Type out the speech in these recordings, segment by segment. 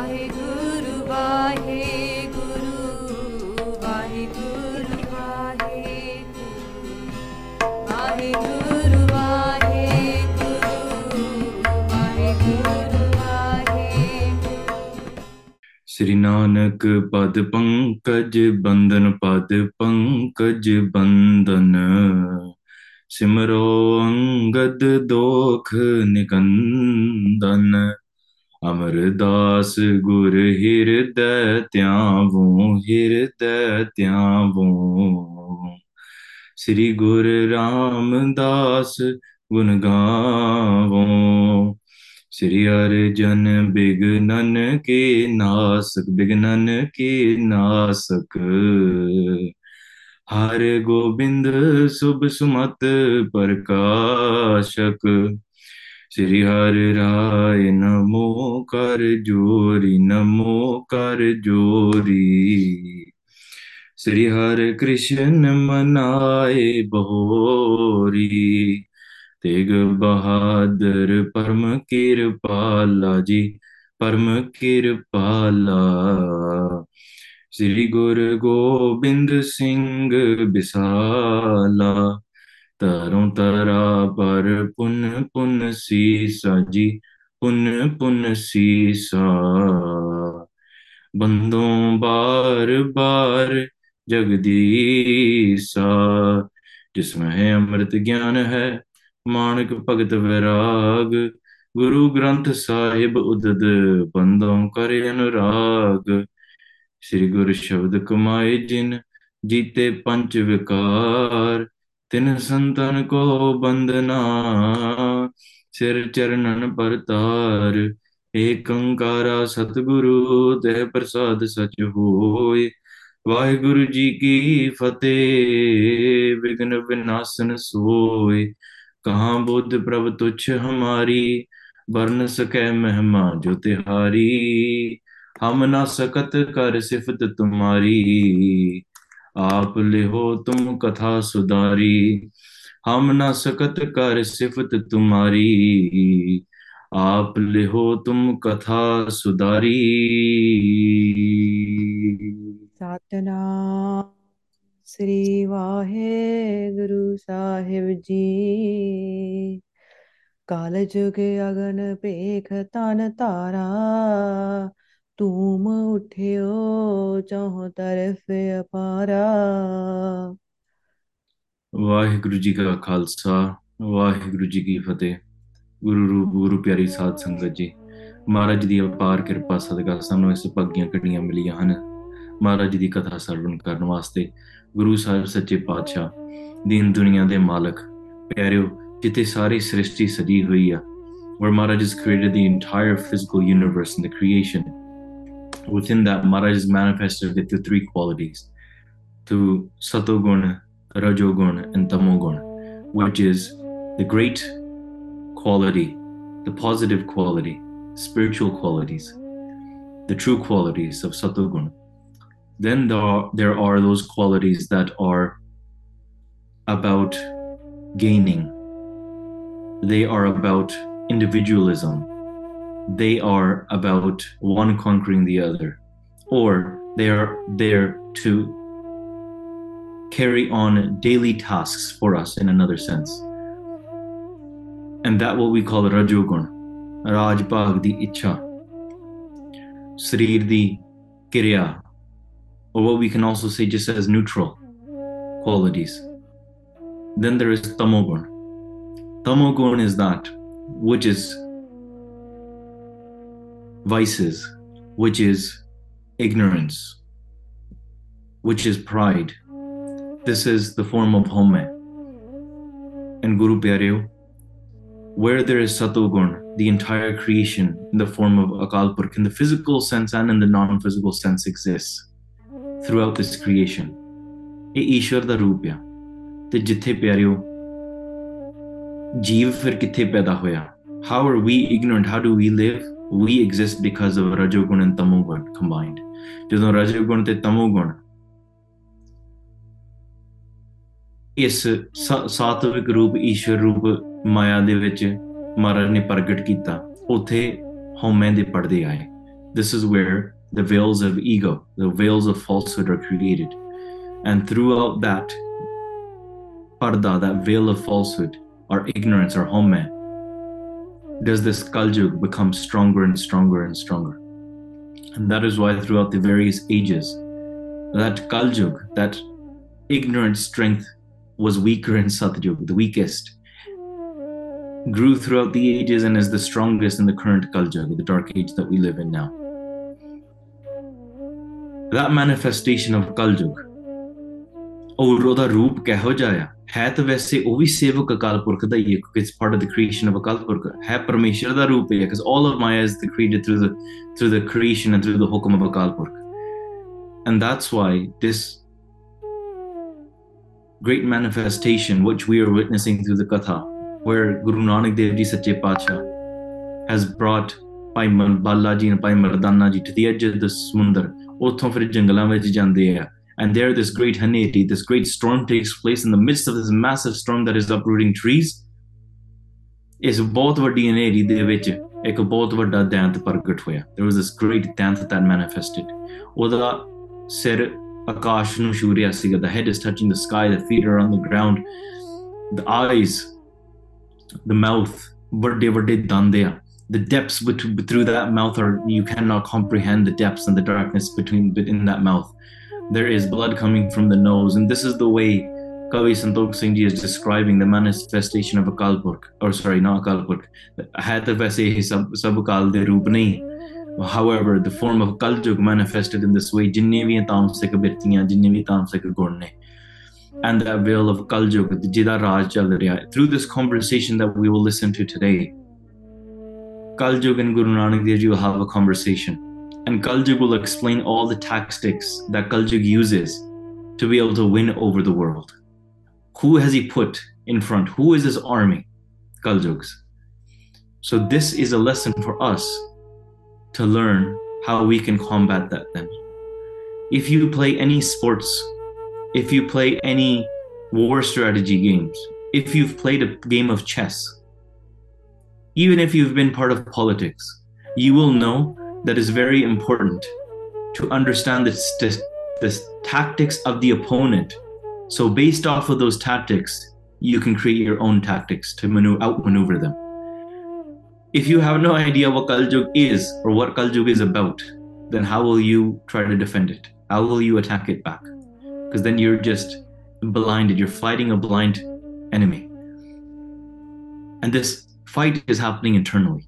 ਵਾਹਿਗੁਰੂ ਵਾਹਿਗੁਰੂ ਵਾਹਿਗੁਰੂ ਵਾਹਿਗੁਰੂ ਵਾਹਿਗੁਰੂ ਵਾਹਿਗੁਰੂ ਵਾਹਿਗੁਰੂ ਸ੍ਰੀ ਨਾਨਕ ਪਦ ਪੰਕਜ ਬੰਦਨ ਪਦ ਪੰਕਜ ਬੰਦਨ ਸਿਮਰੋ ਅੰਗਦ ਦੋਖ ਨਿਕੰਦਨ ਅਮਰਦਾਸ ਗੁਰ ਹਿਰਦੈ ਧਿਆਵੋ ਹਿਰਦੈ ਧਿਆਵੋ। ਸ੍ਰੀ ਗੁਰ ਰਾਮਦਾਸ ਗੁਣ ਗਾਵੋ। ਸ੍ਰੀ ਅਰਜਨ ਬਿਗਨਨ ਕੇ ਨਾਸਕ, ਬਿਗਨਨ ਕੇ ਨਾਸਕ। ਹਰ ਗੋਬਿੰਦ ਸੁਭ ਸੁਮਤ ਪ੍ਰਕਾਸ਼ਕ। ਸ੍ਰੀ ਹਰਿ ਰਾਏ ਨਮੋ ਕਰ ਜੋਰੀ, ਨਮੋ ਕਰ ਜੋਰੀ। ਸ੍ਰੀ ਹਰਿ ਕ੍ਰਿਸ਼ਨ ਮਨਾਏ ਬਹੋਰੀ, ਤੇਗ ਬਹਾਦਰ ਪਰਮ ਕਿਰਪਾਲਾ ਜੀ, ਪਰਮ ਕਿਰਪਾਲਾ। ਸ੍ਰੀ ਗੁਰੂ ਗੋਬਿੰਦ ਸਿੰਘ ਬਿਸਾਲਾ ਤਰੋਂ ਤਰਾ ਪਰ ਪੁੰਨ ਪੁੰਨ ਸੀਸਾ ਜੀ, ਪੁੰਨ ਪੁੰਨ ਸੀਸਾ। ਬੰਦੋਂ ਬਾਰ ਬਾਰ ਜਗਦੀਸਾ, ਜਿਸ ਮਹਿ ਅੰਮ੍ਰਿਤ ਗਿਆਨ ਹੈ, ਮਾਨਕ ਭਗਤ ਵਿਰਾਗ। ਗੁਰੂ ਗ੍ਰੰਥ ਸਾਹਿਬ ਉਦਦ ਬੰਦੋਂ ਕਰੇ ਅਨੁਰਾਗ। ਸ੍ਰੀ ਗੁਰ ਸ਼ਬਦ ਕਮਾਏ ਜਿਨ, ਜੀਤੇ ਪੰਜ ਵਿਕਾਰ। ਤਿਨ ਸੰਤਨ ਕੋ ਬੰਦਨਾ ਸਿਰ ਚਰਨਨ ਪਰਤਾਰ ਏਕੰਕਾਰਾ ਸਤਿਗੁਰੂ, ਤੇ ਪ੍ਰਸਾਦ ਸਚ ਹੋਏ। ਵਾਹਿਗੁਰੂ ਜੀ ਕੀ ਫਤਿਹ ਵਿਗਨ ਵਿਨਾਸ਼ਨ ਸੋਏ। ਕਹਾਂ ਬੁੱਧ ਪ੍ਰਭ ਤੁਛ ਹਮਾਰੀ, ਵਰਨ ਸਕੈ ਮਹਿਮਾ ਜੋ ਤਿਹਾਰੀ। ਹਮ ਨਾ ਸਕਤ ਕਰ ਸਿਫਤ ਤੁਮਾਰੀ। आप लिहो तुम कथा सुधारी। हम ना सकत कर सिफत तुम्हारी। आप लिहो तुम कथा सुधारी। श्री वाहे गुरु साहिब जी। काल जुग अगन पेख तन तारा। ਧੂਮ ਉਠਿਓ ਚਹੁ ਤਰਫ ਅਪਾਰਾ ਵਾਹਿਗੁਰੂ ਜੀ ਕਾ ਖਾਲਸਾ ਵਾਹਿਗੁਰੂ ਜੀ ਕੀ ਫਤਿਹ ਗੁਰੂ ਰੂਪ ਗੁਰੂ ਪਿਆਰੀ ਸਾਧ ਸੰਗਤ ਜੀ ਮਹਾਰਾਜ ਦੀ ਅਪਾਰ ਕਿਰਪਾ ਸਦਕਾ ਸਾਨੂੰ ਇਸ ਭਾਗੀਆਂ ਘੜੀਆਂ ਮਿਲੀਆਂ ਹਨ ਮਹਾਰਾਜ ਦੀ ਕਥਾ ਸਰਵਣ ਕਰਨ ਵਾਸਤੇ ਗੁਰੂ ਸਾਹਿਬ ਸੱਚੇ ਪਾਤਸ਼ਾਹ ਦੀਨ ਦੁਨੀਆ ਦੇ ਮਾਲਕ ਪਿਆਰਿਓ ਜਿੱਥੇ ਸਾਰੀ ਸ੍ਰਿਸ਼ਟੀ ਸਜੀ ਹੋਈ ਆ where Maharaj has created the entire physical universe and the creation. Within that, Maharaj is manifested it through three qualities. To Satoguna, Rajogun, and Tamoguna, which is the great quality, the positive quality, spiritual qualities, the true qualities of Satoguna. Then there are, there are those qualities that are about gaining, they are about individualism, they are about one conquering the other, or they are there to carry on daily tasks for us in another sense. And that what we call Rajogun, Raj Bhag di Icha, Srir di Kirya, or what we can also say just as neutral qualities. Then there is Tamogun. Tamogun is that which is vices, which is ignorance, which is pride. This is the form of home. And Guru Pyareo, where there is Satogun, the entire creation in the form of Akal Purkh, in the physical sense and in the non physical sense, exists throughout this creation. ਇਹ ਈਸ਼ਵਰ ਦਾ ਰੂਪ ਆ ਤੇ ਜਿੱਥੇ ਪਿਆਰਿਓ ਜੀਵ ਫਿਰ ਕਿੱਥੇ ਪੈਦਾ ਹੋਇਆ how are we ignorant how do we live we exist because of rajogun and tamogun combined ਜਦੋਂ rajogun ਤੇ tamogun ਇਸ ਸਾ- ਸਾਤਵਿਕ ਰੂਪ ਈਸ਼ਵਰ ਰੂਪ ਮਾਇਆ ਦੇ ਵਿੱਚ ਮਹਾਰਾਜ ਨੇ ਪ੍ਰਗਟ ਕੀਤਾ ਉਥੇ ਹਉਮੈ ਦੇ ਪਰਦੇ ਆਏ this is where the veils of ego, the veils of falsehood are created. And throughout that parda, that veil of falsehood, or ignorance, or homme, does this Kaljug become stronger and stronger and stronger. And that is why throughout the various ages, that Kaljug, that ignorant strength, was weaker in Satyug, the weakest, grew throughout the ages and is the strongest in the current Kaljug, the dark age that we live in now. That manifestation of Kaljug, oh, Roop Keho Jaya, ਹੈ ਤਾਂ ਵੈਸੇ ਉਹ ਵੀ ਸੇਵਕ ਅਕਾਲ ਪੁਰਖ ਦਾ ਹੀ ਹੈ ਕਿਉਂਕਿ it's part of the creation of Akal Purakh. ਹੈ ਪਰਮੇਸ਼ਰ ਦਾ ਰੂਪ ਹੈ because all of maya is created through the through the creation and through the hukam of Akal Purakh. And that's why this great manifestation which we are witnessing through the katha, where guru nanak dev ji sache pacha has brought Bhai Bala ji ਨੇ ਭਾਈ ਮਰਦਾਨਾ ਜੀ to the edge of the ਸਮੁੰਦਰ ਉੱਥੋਂ ਫਿਰ ਜੰਗਲਾਂ ਵਿੱਚ ਜਾਂਦੇ ਆ। and there this great haneti this great storm takes place in the midst of this massive storm that is uprooting trees ਇਸ ਬਹੁਤ ਵੱਡੀ ਹਨੇਰੀ ਦੇ ਵਿੱਚ ਇੱਕ ਬਹੁਤ ਵੱਡਾ ਦੈਂਤ ਪ੍ਰਗਟ ਹੋਇਆ there was this great dant that manifested ਉਹਦਾ ਸਿਰ ਆਕਾਸ਼ ਨੂੰ ਛੂ ਰਿਹਾ ਸੀਗਾ the head is touching the sky the feet are on the ground the eyes the mouth ਵੱਡੇ ਵੱਡੇ ਦੰਦ ਆ the depths through that mouth are you cannot comprehend the depths and the darkness between in that mouth there is blood coming from the nose. And this is the way Kavi Santokh Singh Ji is describing the manifestation of a Purkh, or sorry, not a Purkh. है तो वैसे ही सब however the form of kaljuk manifested in this way jinne vi ne and the veil of kaljug jida through this conversation that we will listen to today kaljuk and guru nanak dev ji will have a conversation and Kaljug will explain all the tactics that Kaljug uses to be able to win over the world. Who has he put in front? Who is his army? Kaljugs. So, this is a lesson for us to learn how we can combat that then. If you play any sports, if you play any war strategy games, if you've played a game of chess, even if you've been part of politics, you will know that it's very important to understand the, the, the tactics of the opponent. So, based off of those tactics, you can create your own tactics to maneuver, outmaneuver them. If you have no idea what Kaljug is or what Kaljug is about, then how will you try to defend it? How will you attack it back? Because then you're just blinded, you're fighting a blind enemy. And this fight is happening internally.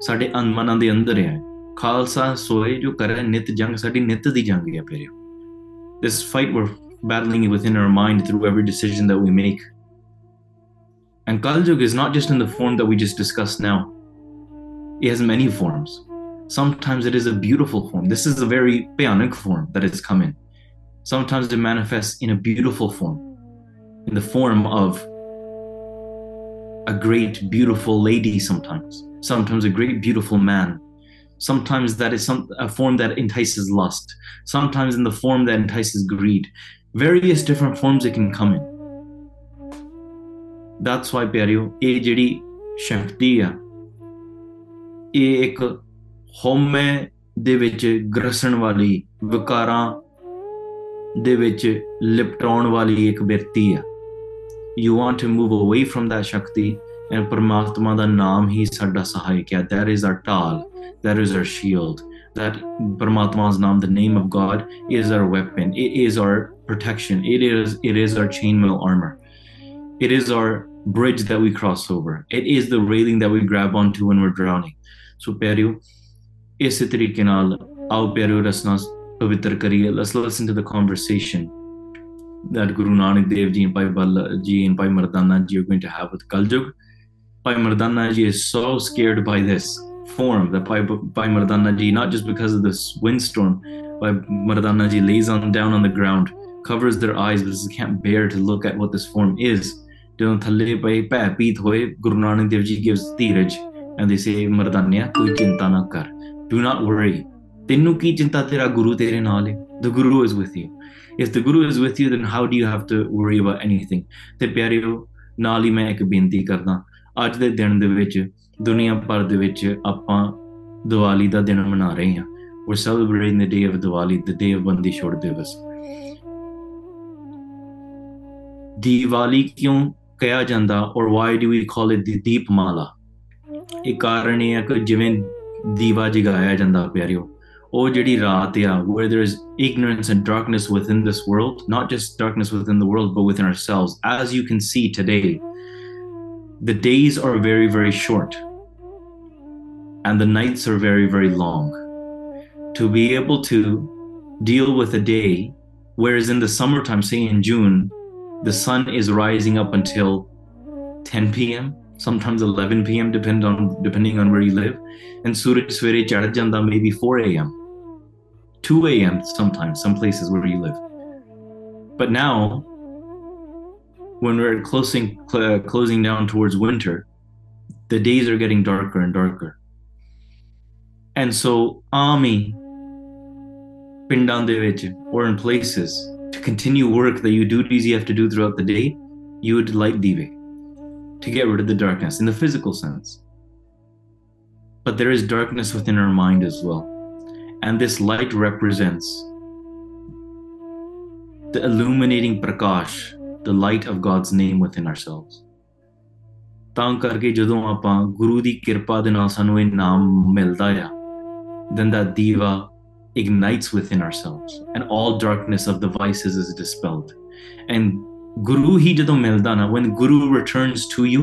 ਸਾਡੇ ਮਨਾਂ ਦੇ ਅੰਦਰ ਹੈ ਖਾਲਸਾ ਸੋਏ ਜੋ ਕਰੇ ਨਿਤ ਜੰਗ ਸਾਡੀ ਨਿਤ ਦੀ ਜੰਗ ਹੈ ਪਿਆਰਿਓ this fight we're battling within our mind through every decision that we make and kaljug is not just in the form that we just discussed now it has many forms sometimes it is a beautiful form this is a very bhayanak form that has come in sometimes it manifests in a beautiful form in the form of a great, beautiful lady sometimes, sometimes a great, beautiful man. Sometimes that is some a form that entices lust. Sometimes in the form that entices greed. Various different forms it can come in. That's why ਪਿਆਰਿਓ ਇਹ ਜਿਹੜੀ ਸ਼ਕਤੀ ਆ ਇਹ ਇੱਕ ਹਉਮੈ ਦੇ ਵਿੱਚ ਗਰਸਣ ਵਾਲੀ ਵਿਕਾਰਾਂ ਦੇ ਵਿੱਚ ਲਿਪਟਾਉਣ ਵਾਲੀ ਇੱਕ ਬਿਰਤੀ ਆ you want to move away from that shakti and परमात्मा ਦਾ ਨਾਮ ਹੀ ਸਾਡਾ ਸਹਾਇਕ ਹੈ that is our tal that is our shield that Paramatma's Naam, the name of God, is our weapon. It is our protection. It is it is our chainmail armor. It is our bridge that we cross over. It is the railing that we grab onto when we're drowning. So Peru, ਇਸ ਤਰੀਕੇ ਨਾਲ ਆਓ ਪਿਆਰਿਓ let's listen to the conversation that Guru Nanak Dev Ji and Bhai Bala Ji and Bhai Mardana Ji are going to have with Kaljug. Pai Mardana Ji is so scared by this form that Pai, Pai Mardana Ji, not just because of this windstorm, Pai Mardana Ji lays on down on the ground, covers their eyes because they can't bear to look at what this form is. ਜਦੋਂ ਥੱਲੇ ਪਏ ਭੈ ਪੀਤ ਹੋਏ ਗੁਰੂ ਨਾਨਕ ਦੇਵ ਜੀ gives Dheeraj and they say ਮਰਦਾਨਿਆ ਕੋਈ ਚਿੰਤਾ ਨਾ ਕਰ do not worry ਤੈਨੂੰ ਕੀ ਚਿੰਤਾ ਤੇਰਾ ਗੁਰੂ ਤੇਰੇ ਨਾਲ ਹੈ the guru is with you if the guru is with you then how do you have to worry about anything ਤੇ ਪਿਆਰਿਓ ਨਾਲ ਹੀ ਮੈਂ ਇੱਕ ਬੇਨਤੀ ਕਰਦਾ ਅੱਜ ਦੇ ਦਿਨ ਦੇ ਵਿੱਚ ਦੁਨੀਆ ਭਰ ਦੇ ਵਿੱਚ ਆਪਾਂ ਦੀਵਾਲੀ ਦਾ ਦਿਨ ਮਨਾ ਰਹੇ ਹਾਂ we're celebrating the day of Diwali the day of ਬੰਦੀ ਛੋੜ ਦਿਵਸ ਦੀਵਾਲੀ ਕਿਉਂ ਕਿਹਾ ਜਾਂਦਾ ਔਰ why do we call it the ਦੀਪਮਾਲਾ ਇਹ ਕਾਰਨ ਇਹ ਹੈ ਕਿ ਜਿਵੇਂ ਦੀਵਾ ਜਗਾਇਆ ਜਾਂਦਾ ਪਿਆਰਿਓ ਉਹ ਜਿਹੜੀ ਰਾਤ ਆ where there is ignorance and darkness within this world not just darkness within the world but within ourselves as you can see today the days are very very short. And the nights are very very long. To be able to deal with a day whereas in the summertime say in june the sun is rising up until 10 p.m sometimes 11 p.m depend on depending on where you live. And suraj swere chad janda maybe 4 a.m 2 a.m sometimes some places where you live. But now when we're closing cl- closing down towards winter the days are getting darker and darker. And so army pindan de vich or in places to continue work that you duties you have to do throughout the day you would light dive to get rid of the darkness in the physical sense. But there is darkness within our mind as well. And this light represents the illuminating prakash the light of god's name within ourselves ਤਾਂ ਕਰਕੇ ਜਦੋਂ ਆਪਾਂ ਗੁਰੂ ਦੀ ਕਿਰਪਾ ਦੇ ਨਾਲ ਸਾਨੂੰ ਇਹ ਨਾਮ ਮਿਲਦਾ ਆ then that diva ignites within ourselves and all darkness of the vices is dispelled and guru hi jadon milda na when guru returns to you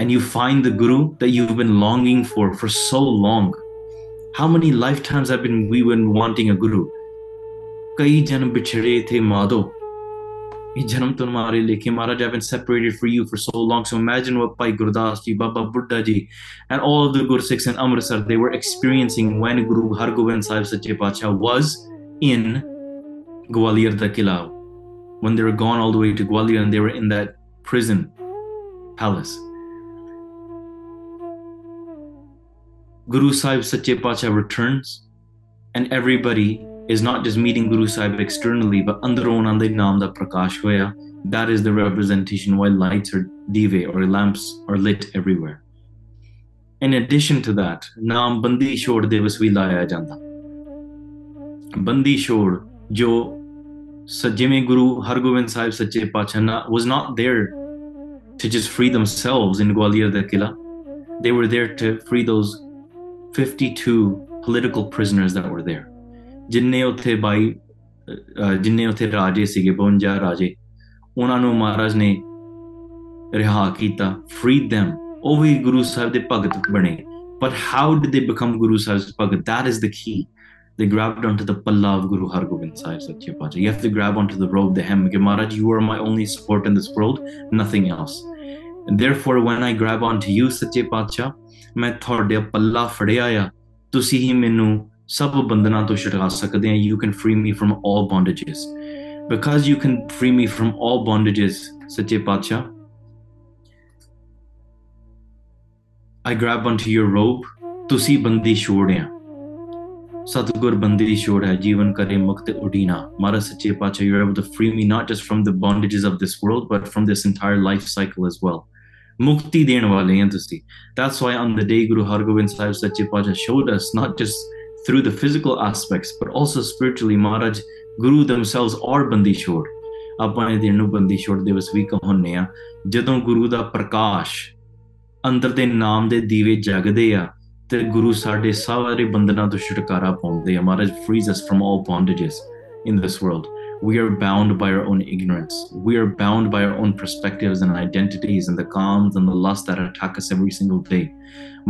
and you find the guru that you've been longing for for so long how many lifetimes have been we been wanting a guru kai janam bichhade the madho janam tumhare like Maharaj I've been separated for you for so long. So imagine what Bhai Gurdas Ji Baba Buddha Ji and all of the Gursikhs in Amritsar they were experiencing when Guru Hargobind Sahib Sache Pacha was in Gwalior da Kilao when they were gone all the way to Gwalior and they were in that prison palace. Guru Sahib Sache Pacha returns and everybody is not just meeting Guru Sahib externally, but andaron andar naam da prakash hoya. That is the representation why lights or dive or lamps are lit everywhere. In addition to that, naam bandi shor devas vi laya janda. Bandi shor, jo Sajjime Guru Hargobind Sahib Sache Pachana was not there to just free themselves in Gwalior da Kila. They were there to free those 52 political prisoners that were there. ਜਿੰਨੇ ਉੱਥੇ ਬਾਈ ਜਿੰਨੇ ਉੱਥੇ ਰਾਜੇ ਸੀਗੇ 52 ਰਾਜੇ ਉਹਨਾਂ ਨੂੰ ਮਹਾਰਾਜ ਨੇ ਰਿਹਾ ਕੀਤਾ freed them ਉਹ ਵੀ ਗੁਰੂ ਸਾਹਿਬ ਦੇ ਭਗਤ ਬਣੇ but how did they become guru sahib's bhagat that is the key they grabbed onto the palla of guru hargobind sahib sache pacha you have to grab onto the robe the hem maharaj you are my only support in this world nothing else and therefore when i grab onto you sache pacha ਮੈਂ ਤੁਹਾਡੇ ਪੱਲਾ ਫੜਿਆ ਆ ਤੁਸੀਂ ਹੀ ਮੈਨੂੰ ਸਭ ਬੰਧਨਾਂ ਤੋਂ ਛੁਡਾ ਸਕਦੇ ਆ you can free me from all bondages because you can free me from all bondages ਸੱਚੇ ਪਾਤਸ਼ਾਹ I grab onto your robe ਤੁਸੀਂ ਬੰਦੀ ਛੋੜ ਆ ਸਤਗੁਰ ਬੰਦੀ ਛੋੜ ਹੈ ਜੀਵਨ ਕਰੇ ਮੁਕਤ ਉਡੀਨਾ ਮਾਰਾ ਸੱਚੇ ਪਾਤਸ਼ਾਹ you're able to free me not just from the bondages of this world but from this entire life cycle as well mukti ਦੇਣ ਵਾਲੇ ਆ ਤੁਸੀਂ that's why on the day Guru Hargobind Sahib Sache Pacha showed us not just through the physical aspects, but also spiritually. Maharaj, Guru themselves are Bandi Shor. ਆਪਾਂ ਇਹ ਦਿਨ ਨੂੰ ਬੰਦੀ ਛੋੜ ਦਿਵਸ ਵੀ ਕਹਾਉਂਦੇ ਆ ਜਦੋਂ ਗੁਰੂ ਦਾ ਪ੍ਰਕਾਸ਼ ਅੰਦਰ ਦੇ ਨਾਮ ਦੇ ਦੀਵੇ ਜਗਦੇ ਆ ਤੇ ਗੁਰੂ ਸਾਡੇ ਸਾਰੇ ਬੰਧਨਾਂ ਤੋਂ ਛੁਟਕਾਰਾ ਪਾਉਂਦੇ ਆ ਮਹਾਰਾਜ frees us from all bondages in this world we are bound by our own ignorance we are bound by our own perspectives and identities and the calms and the lust that attack us every single day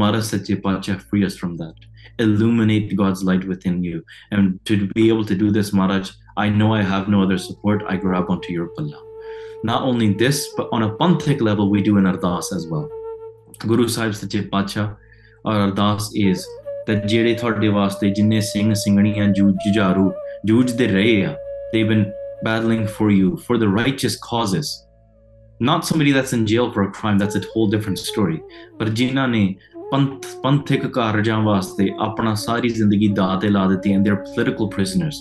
Maharaj Sache Pacha free us from that illuminate God's light within you. And to be able to do this, Maharaj, I know I have no other support. I grab onto your palla. Not only this, but on a panthic level, we do an ardas as well. Guru Sahib Sache Pacha, our ardas is that ਜਿਹੜੇ ਤੁਹਾਡੇ ਵਾਸਤੇ ਜਿੰਨੇ ਸਿੰਘ ਸਿੰਘਣੀਆਂ ਜੂਝਾਰੂ ਜੂਝਦੇ ਰਹੇ ਆ they've been battling for you for the righteous causes not somebody that's in jail for a crime that's a whole different story but ਜਿਨ੍ਹਾਂ ਨੇ ਪੰਥ, ਪੰਥਿਕ ਕਾਰਜਾਂ ਵਾਸਤੇ ਆਪਣਾ ਸਾਰੀ ਜ਼ਿੰਦਗੀ ਦਾਅ ਤੇ ਲਾ ਦਿੱਤੀ ਐਂਡ ਦੇ ਪੋਲਿਟੀਕਲ ਪ੍ਰਿਜ਼ਨਰਸ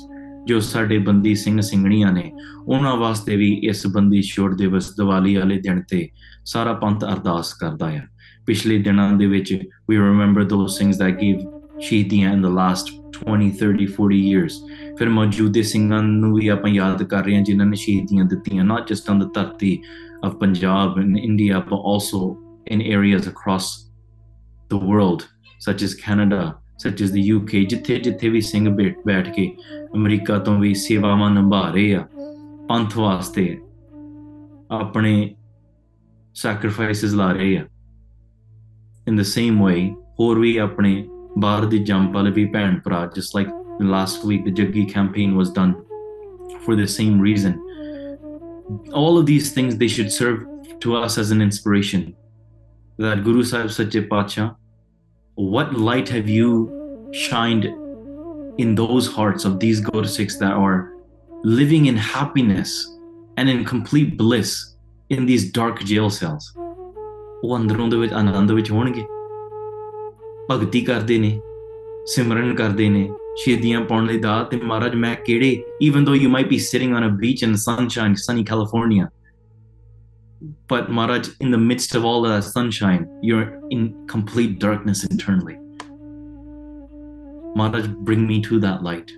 ਜੋ ਸਾਡੇ ਬੰਦੀ ਸਿੰਘ ਸਿੰਘਣੀਆਂ ਨੇ, ਉਹਨਾਂ ਵਾਸਤੇ ਵੀ ਇਸ ਬੰਦੀ ਛੋੜ ਦਿਵਸ ਦੀਵਾਲੀ ਵਾਲੇ ਦਿਨ ਤੇ ਸਾਰਾ ਪੰਥ ਅਰਦਾਸ ਕਰਦਾ ਹੈ ਪਿਛਲੇ ਦਿਨਾਂ ਦੇ ਵਿੱਚ we remember those things that gave ਸ਼ਹੀਦੀਆਂ in the last 20 30 40 years ਫਿਰ ਮੌਜੂਦੇ ਸਿੰਘਾਂ ਨੂੰ ਵੀ ਆਪਾਂ ਯਾਦ ਕਰ ਰਹੇ ਹਾਂ, ਜਿਨ੍ਹਾਂ ਨੇ ਸ਼ਹੀਦੀਆਂ ਦਿੱਤੀਆਂ, not just on the ਧਰਤੀ of Punjab and India, but also in areas across the world such as Canada such as the UK ਜਿੱਥੇ ਜਿੱਥੇ ਵੀ ਸਿੰਘ ਬੈਠ ਬੈਠ ਕੇ ਅਮਰੀਕਾ ਤੋਂ ਵੀ ਸੇਵਾਵਾਂ ਨਿਭਾ ਰਹੇ ਆ ਪੰਥ ਵਾਸਤੇ ਆਪਣੇ sacrifices ਲਾ ਰਹੇ ਆ in the same way ਹੋਰ ਵੀ ਆਪਣੇ ਬਾਹਰ ਦੀ ਜੰਪ ਵਾਲੇ ਵੀ ਭੈਣ ਭਰਾ just like last week the Jaggi campaign was done for the same reason all of these things they should serve to us as an inspiration that Guru Sahib Sache Pacha what light have you shined in those hearts of these Gursikhs that are living in happiness and in complete bliss in these dark jail cells ਉਹ ਅੰਦਰੋਂ ਦੇ ਵਿੱਚ ਆਨੰਦ ਵਿੱਚ ਹੋਣਗੇ ਭਗਤੀ ਕਰਦੇ ਨੇ ਸਿਮਰਨ ਕਰਦੇ ਨੇ ਸ਼ਹੀਦੀਆਂ ਪਾਉਣ ਲਈ ਦਾ ਤੇ ਮਹਾਰਾਜ ਮੈਂ ਕਿਹੜੇ even though you might be sitting on a beach in sunshine sunny California but Maharaj in the midst of all of that sunshine you're in complete darkness internally Maharaj bring me to that light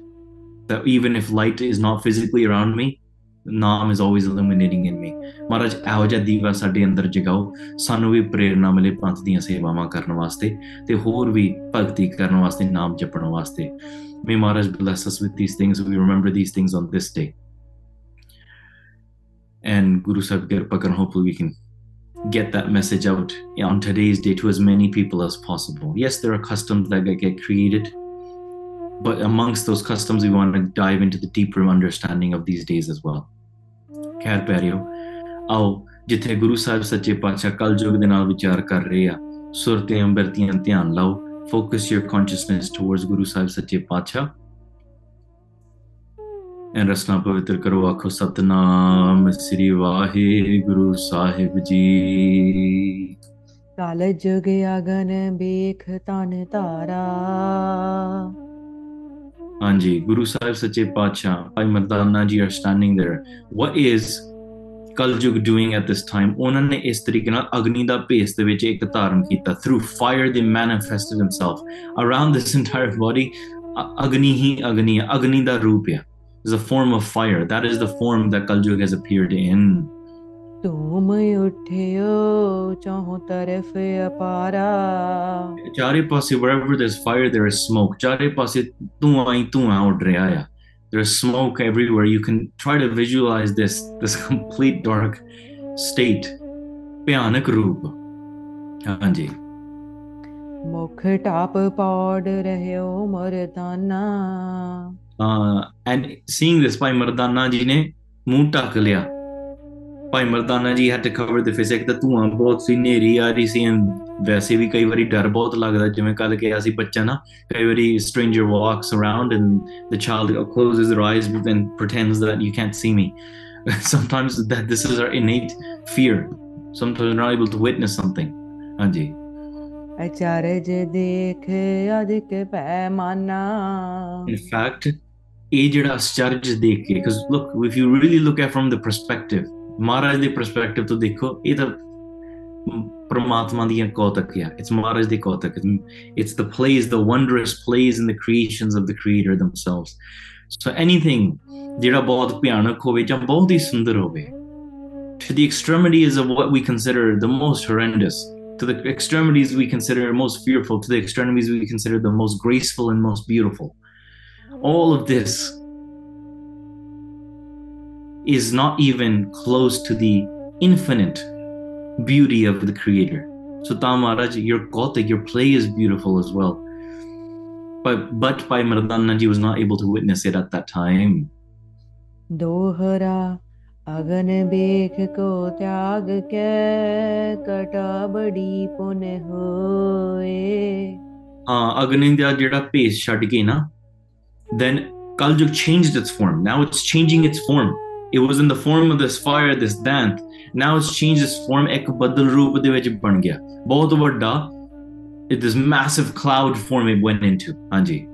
that even if light is not physically around me ਨਾਮ is always illuminating in me ਮਹਾਰਾਜ ਇਹੋ ਜਿਹਾ ਦੀਵਾ ਸਾਡੇ ਅੰਦਰ ਜਗਾਓ ਸਾਨੂੰ ਵੀ ਪ੍ਰੇਰਣਾ ਮਿਲੇ ਪੰਥ ਦੀਆਂ ਸੇਵਾਵਾਂ ਕਰਨ ਵਾਸਤੇ ਤੇ ਹੋਰ ਵੀ ਭਗਤੀ ਕਰਨ ਵਾਸਤੇ ਨਾਮ ਜਪਣ ਵਾਸਤੇ may Maharaj bless us with these things we remember these things on this day and Guru Sahib Kirpa Karan, hopefully we can get that message out on today's day to as many people as possible yes there are customs that get created but amongst those customs we want to dive into the deeper understanding of these days as well ਖੈਰ ਪਿਆਰਿਓ ਆਓ ਜਿੱਥੇ ਗੁਰੂ ਸਾਹਿਬ ਸੱਚੇ ਪਾਤਸ਼ਾਹ ਕਲਯੁਗ ਦੇ ਨਾਲ ਵਿਚਾਰ ਕਰ ਰਹੇ ਆ ਸੁਰਤੇ ਅੰਬਰਤੀਆਂ ਧਿਆਨ ਲਾਓ focus your consciousness towards ਗੁਰੂ ਸਾਹਿਬ ਸੱਚੇ ਪਾਤਸ਼ਾਹ ਐਂ ਰਸਨਾ ਪਵਿੱਤਰ ਕਰੋ ਆਖੋ ਸਤਨਾਮ ਸ੍ਰੀ ਵਾਹਿਗੁਰੂ ਸਾਹਿਬ ਜੀ ਕਾਲ ਜੁਗ ਅਗਨ ਬੇਖ ਤਨ ਤਾਰਾ ਹਾਂਜੀ ਗੁਰੂ ਸਾਹਿਬ ਸੱਚੇ ਪਾਤਸ਼ਾਹ Bhai Mardana ji are standing there what is Kalyug doing at this time ਉਹਨਾਂ ਨੇ ਇਸ ਤਰੀਕੇ ਨਾਲ ਅਗਨੀ ਦਾ ਭੇਸ ਦੇ ਵਿੱਚ ਇੱਕ ਧਾਰਨ ਕੀਤਾ through fire they manifested himself around this entire body ਅਗਨੀ ਹੀ ਅਗਨੀ ਹੈ ਅਗਨੀ ਦਾ ਰੂਪ ਹੈ is a form of fire that is the form that kaljug has appeared in ਧੂਮ ਉਠਿਓ ਚਾਹੋਂ ਤਰਫ ਅਪਾਰਾ ਚਾਰੇ ਪਾਸੇ wherever there's fire there is smoke ਚਾਰੇ ਪਾਸੇ ਧੂਆਂ ਹੀ ਧੂਆਂ ਉੱਡ ਰਿਹਾ ਆ there's smoke everywhere you can try to visualize this this complete dark state ਭਿਆਨਕ ਰੂਪ ਹਾਂਜੀ ਮੁਖ ਟਾਪ ਪੌੜ ਰਹਿਓ Mardana uh, and seeing this, Bhai Mardana ji ne ਮੂੰਹ ਢੱਕ ਲਿਆ Bhai Mardana ji had to cover the physique ਤਾਂ ਧੂਆਂ ਬਹੁਤ ਸੀ ਨੇਰੀ ਆ ਰਹੀ ਸੀ ਵੈਸੇ ਵੀ ਕਈ ਵਾਰੀ ਡਰ ਬਹੁਤ ਲੱਗਦਾ ਜਿਵੇਂ ਕੱਲ ਕਿਹਾ ਸੀ ਬੱਚਾ ਨਾ ਕਈ ਵਾਰੀ stranger walks around and the child closes their eyes and pretends that you can't see me sometimes that this is our innate fear sometimes not able to witness something ਹਾਂਜੀ ਅਚਾਰਜ ਦੇਖ ਅਧਿਕ ਪੈਮਾਨਾ in fact ਇਹ ਜਿਹੜਾ ਅਚਰਜ ਦੇਖ ਕੇ because look if you really look at from the perspective ਮਹਾਰਾਜ ਦੇ perspective ਤੋਂ ਦੇਖੋ ਇਹ ਤਾਂ ਪਰਮਾਤਮਾ ਦੀਆਂ ਕੌਤਕ ਆ it's Maharaj the ਕੌਤਕ it's the plays the wondrous plays in the creations of the creator themselves so anything ਜਿਹੜਾ ਬਹੁਤ ਭਿਆਨਕ ਹੋਵੇ ਜਾਂ ਬਹੁਤ ਹੀ ਸੁੰਦਰ ਹੋਵੇ to the extremities of what we consider the most horrendous to the extremities we consider most fearful to the extremities we consider the most graceful and most beautiful all of this is not even close to the infinite beauty of the creator. So Tamaraj, your Gothic, your play is beautiful as well. But but by Mardanaji was not able to witness it at that time. दोहरा अगन बेख को त्याग के कटा बड़ी पुन होए हाँ अग्नि दा जेड़ा भेस छड़ के ना then Kaljuk changed its form. Now it's changing its form. It was in the form of this fire, this dant. Now it's changed its form. Ek badal roop de gaya. This massive cloud form it went into. Anji.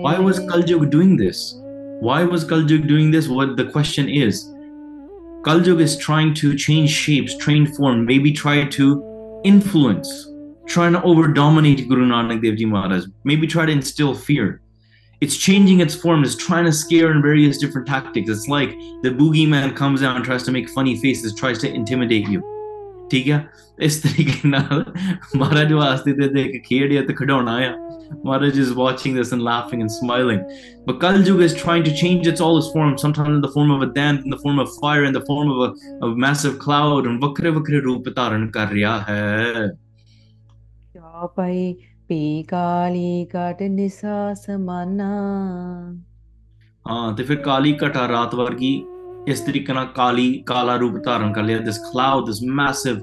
Why was Kaljug doing this? Why was Kaljug doing this? What the question is? kaljug is trying to change shapes train form maybe try to influence trying to over dominate guru nanak dev ji maharaj maybe try to instill fear it's changing its form it's trying to scare in various different tactics it's like the boogeyman comes out and tries to make funny faces tries to intimidate you ਠੀਕ ਹੈ ਇਸ ਤਰੀਕੇ ਨਾਲ ਮਹਾਰਾਜ ਵਾਸਤੇ ਤੇ ਇੱਕ ਖੇਡ ਹੈ ਤੇ ਖਿਡੌਣਾ ਆ Maharaj is watching this and laughing and smiling. But Kaljug is trying to change its all its forms, sometimes in the form of a dance, in the form of fire, in the form of a, a massive cloud, and vakre vakre roop ਧਾਰਨ ਕਰ ਰਿਹਾ ਹੈ ਕਿਆ ਪਈ ਪੀ ਕਾਲੀ ਕਟ ਨਿਸਾ ਸਮਾਨਾ ਹਾਂ ਤੇ ਫਿਰ ਕਾਲੀ ਘਟਾ ਰਾਤ ਵਰਗੀ ਇਸ ਤਰੀਕੇ ਨਾਲ ਕਾਲੀ ਕਾਲਾ ਰੂਪ ਧਾਰਨ ਕਰ ਲਿਆ this cloud this massive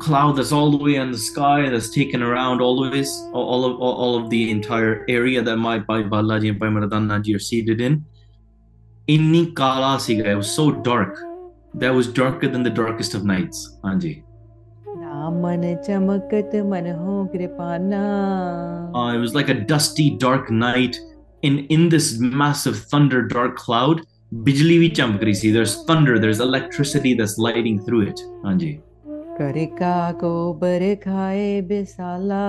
cloud that's all the way in the sky that's taken around always all of all, all of the entire area that my by Balaji and by Maradan Naji are seated in. Inni kala. It was so dark. That was darker than the darkest of nights, Anji. Uh, it was like a dusty, dark night. in in this massive thunder dark cloud, bijli vi There's thunder, there's electricity that's lighting through it, Anji. ਕਰ ਕਾ ਕੋ ਬਰਖਾਏ ਬਿਸਾਲਾ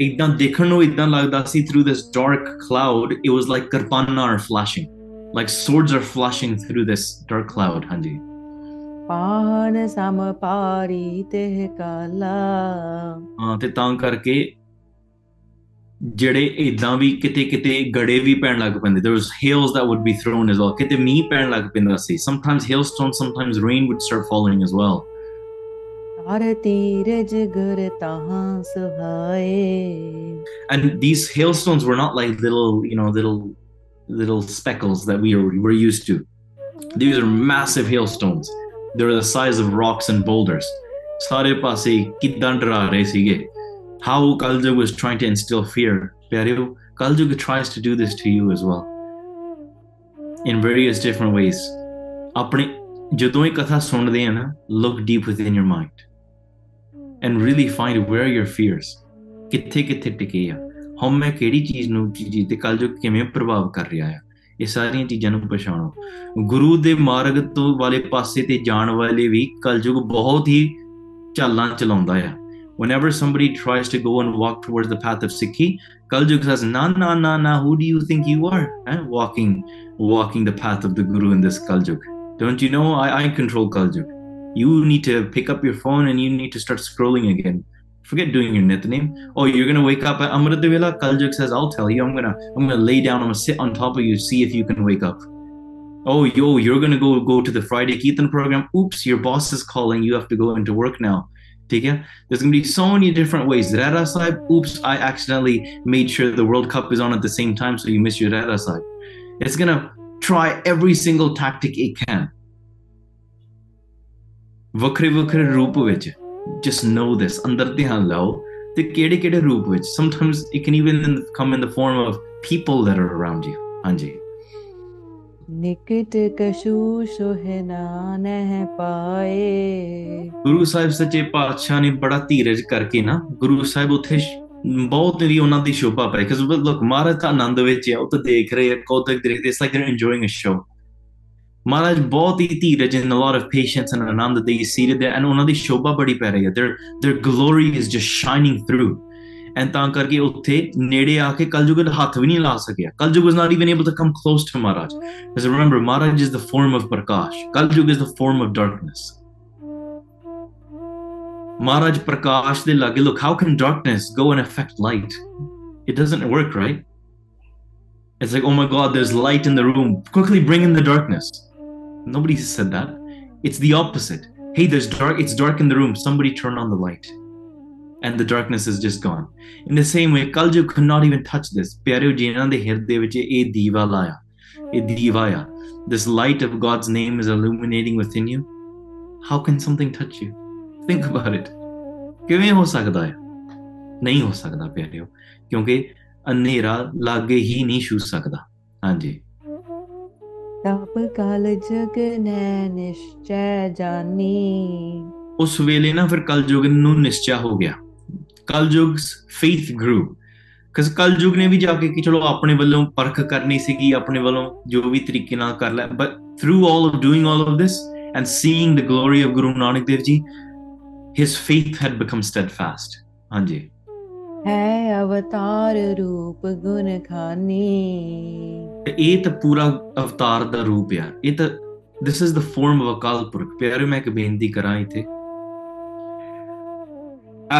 ਇਦਾਂ ਦੇਖਣ ਨੂੰ ਇਦਾਂ ਲੱਗਦਾ ਸੀ through this dark cloud it was like kirpana are flashing like swords are flashing through this dark cloud ਹਾਂਜੀ ਪਾਹਨ ਸਮ ਪਾਰੀ ਤੇ ਕਾਲਾ ਹਾਂ ਤੇ ਤਾਂ ਕਰਕੇ ਜਿਹੜੇ ਇਦਾਂ ਵੀ ਕਿਤੇ ਕਿਤੇ ਗੜੇ ਵੀ ਪੈਣ ਲੱਗ ਪੈਂਦੇ there was hails that would be thrown as well ਕਿਤੇ ਮੀਂਹ ਪੈਣ ਲੱਗ ਪੈਂਦਾ ਸੀ sometimes hailstones sometimes rain would start falling as well ਹਰ ਤੀਰਜ ਗੁਰ ਤਹਾਂ ਸੁਹਾਏ and these hailstones were not like little you know little little speckles that we are we're used to these are massive hailstones they're the size of rocks and boulders ਸਾਰੇ ਪਾਸੇ ਕਿਦਾਂ ਡਰਾ ਰਹੇ ਸੀਗੇ how Kaljug was trying to instill fear ਪਿਆਰਿਓ Kaljug tries to do this to you as well in various different ways ਆਪਣੇ ਜਦੋਂ ਇਹ ਕਥਾ ਸੁਣਦੇ ਆ ਨਾ look deep within your mind and really find where are your fears ਕਿੱਥੇ ਕਿੱਥੇ ਟਿਕੇ ਆ ਹਉਮੈ ਕਿਹੜੀ ਚੀਜ਼ ਨੂੰ ਜੀ ਤੇ ਕਲਯੁਗ ਕਿਵੇਂ ਪ੍ਰਭਾਵ ਕਰ ਰਿਹਾ ਆ ਇਹ ਸਾਰੀਆਂ ਚੀਜ਼ਾਂ ਨੂੰ ਪਛਾਣੋ ਗੁਰੂ ਦੇ ਮਾਰਗ ਤੋਂ ਵਾਲੇ ਪਾਸੇ ਤੇ ਜਾਣ ਵਾਲੇ ਵੀ ਕਲਯੁਗ ਬਹੁਤ ਹੀ ਚਾਲਾਂ ਚਲਾਉਂਦਾ ਆ whenever somebody tries to go and walk towards the path of sikhi kaljug says na na na na who do you think you are eh? walking walking the path of the guru in this kaljug don't you know i, I control kaljug You need to pick up your phone and you need to start scrolling again. Forget doing your nitnem oh you're gonna wake up at amrit devila kaljug says i'll tell you. I'm gonna i'm gonna lay down. I'm gonna sit on top of you see if you can wake up. Oh yo you're gonna go go to the friday kirtan program? Oops your boss is calling. You have to go into work now. There's gonna be so many different ways. Rara Sahib, oops, I accidentally made sure the World Cup is on at the same time, so you miss your Rara Sahib. It's gonna try every single tactic it can. ਵੱਖਰੇ ਵੱਖਰੇ ਰੂਪ ਵਿੱਚ just know this ਅੰਦਰ ਧਿਆਨ ਲਾਓ ਤੇ ਕਿਹੜੇ ਕਿਹੜੇ ਰੂਪ ਵਿੱਚ sometimes it can even come in the form of people that are around you ਹਾਂਜੀ। ਨਿਕਟ ਕਸ਼ੂ ਸੋਹਨਾ ਨਹਿ ਪਾਏ। ਗੁਰੂ ਸਾਹਿਬ ਸੱਚੇ ਪਾਤਸ਼ਾਹ ਨੇ ਬੜਾ ਧੀਰਜ ਕਰਕੇ ਨਾ ਗੁਰੂ ਸਾਹਿਬ ਉੱਥੇ ਬਹੁਤ ਵੀ ਉਹਨਾਂ ਦੀ ਸ਼ੋਭਾ ਪਾਈ ਕਿਉਂਕਿ ਲੋਕ ਮਹਾਰਾਜ ਤਾਂ ਆਨੰਦ ਵਿੱਚ ਆ ਉਹ ਤਾਂ ਦੇਖ ਰਹੇ ਆ ਕੌਤਕ ਦੇਖ ਰਹੇ it's like they're enjoying a show ਮਹਾਰਾਜ ਬਹੁਤ ਹੀ ਧੀਰਜ and a lot of patience and ਆਨੰਦ ਦੇ seated there and ਉਹਨਾਂ ਦੀ ਸ਼ੋਭਾ ਬੜੀ ਪੈ ਰਹੀ ਹੈ their their glory is just shining through and ਤਾਂ ਕਰਕੇ ਉੱਥੇ ਨੇੜੇ ਆ ਕੇ ਕਲਯੁਗ ਦਾ ਹੱਥ ਵੀ ਨਹੀਂ ਲਾ ਸਕਿਆ ਕਲਯੁਗ was not even able to come close to Maharaj because remember Maharaj is the form of Prakash Kaljug is the form of darkness Maharaj Prakash de lage, look, how can darkness go and affect light? It doesn't work, right? It's like, oh my God, there's light in the room. Quickly bring in the darkness. Nobody said that. It's the opposite. Hey, there's dark, it's dark in the room. Somebody turn on the light. And the darkness is just gone. In the same way, Kalju could not even touch this. ਪਿਆਰਿਓ ਜੀ ਇਹਨਾਂ ਦੇ ਹਿਰਦੇ ਵਿੱਚ ਇਹ ਦੀਵਾ ਲਾਇਆ ਇਹ ਦੀਵਾ ਆ this light of God's name is illuminating within you how can something touch you think about it ਕਿਵੇਂ ਹੋ ਸਕਦਾ ਹੈ ਨਹੀਂ ਹੋ ਸਕਦਾ ਪਿਆਰਿਓ ਕਿਉਂਕਿ ਹਨੇਰਾ ਲਾਗੇ ਹੀ ਨਹੀਂ ਛੂ ਸਕਦਾ ਹਾਂਜੀ ਤਪ ਕਾਲ ਜਗ ਨੈ ਨਿਸ਼ਚੈ ਜਾਨੀ। ਉਸ ਵੇਲੇ ਨਾ ਫਿਰ ਕਲਯੁਗ ਨੂੰ ਨਿਸ਼ਚਾ ਹੋ ਗਿਆ। ਕਲਯੁਗ faith grew ਕਿਸ ਕਲਯੁਗ ਨੇ ਵੀ ਜਾ ਕੇ ਕਿ ਚਲੋ ਆਪਣੇ ਵੱਲੋਂ ਪਰਖ ਕਰਨੀ ਸੀਗੀ, ਆਪਣੇ ਵੱਲੋਂ ਜੋ ਵੀ ਤਰੀਕੇ ਨਾਲ ਕਰ ਲੈ but through all of doing all of this and seeing the glory of Guru Nanak Dev Ji, his faith had become steadfast ਹਾਂਜੀ। ਹੈ ਅਵਤਾਰ ਰੂਪ ਗੁਣ ਖਾਨੀ ਤੇ ਇਹ ਤਾਂ ਪੂਰਾ ਅਵਤਾਰ ਦਾ ਰੂਪ ਆ ਇਹ ਤਾਂ this is the form of Akal Purakh ਪਿਆਰੇ ਮੈਂ ਇੱਕ ਬੇਨਤੀ ਕਰਾਂ ਇੱਥੇ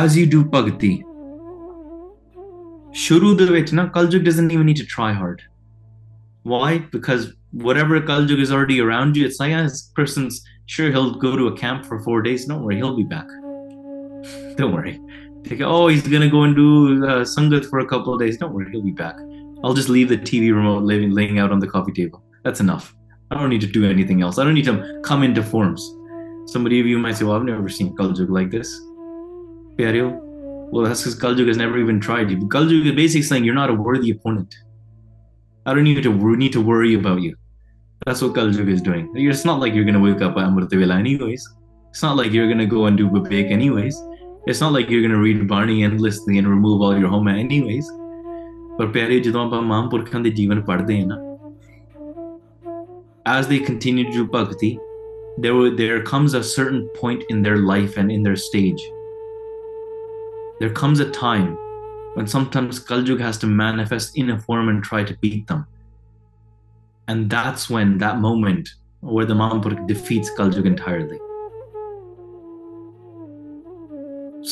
as you do ਭਗਤੀ ਸ਼ੁਰੂ ਦੇ ਵਿੱਚ ਨਾ ਕਲਯੁਗ doesn't even need to try hard why because whatever kaljug is already around you it's like yeah, this person's sure he'll go to a camp for four days don't worry he'll be back don't worry Think, oh he's gonna go and do uh, sangat for a couple of days don't worry he'll be back i'll just leave the tv remote laying, laying out on the coffee table that's enough i don't need to do anything else i don't need to come into forms somebody of you might say well i've never seen kaljug like this Pyareo, well, that's because Kaljug has never even tried you. Kaljug is basically saying you're not a worthy opponent. I don't need to need to worry about you. That's what Kaljug is doing. It's not like you're gonna wake up at Amritavila anyways. It's not like you're gonna go and do Babek anyways it's not like you're going to read Bani endlessly and remove all your home anyways ਪਰ ਪਿਆਰੇ ਜਦੋਂ ਆਪਾਂ ਮਹਾਂਪੁਰਖਾਂ ਦੇ ਜੀਵਨ ਪੜ੍ਹਦੇ ਹਾਂ as they continue to do bhakti there were, there comes a certain point in their life and in their stage. There comes a time when sometimes kaljug has to manifest in a form and try to beat them. And that's when that moment where the Mahampurk defeats Kaljug entirely.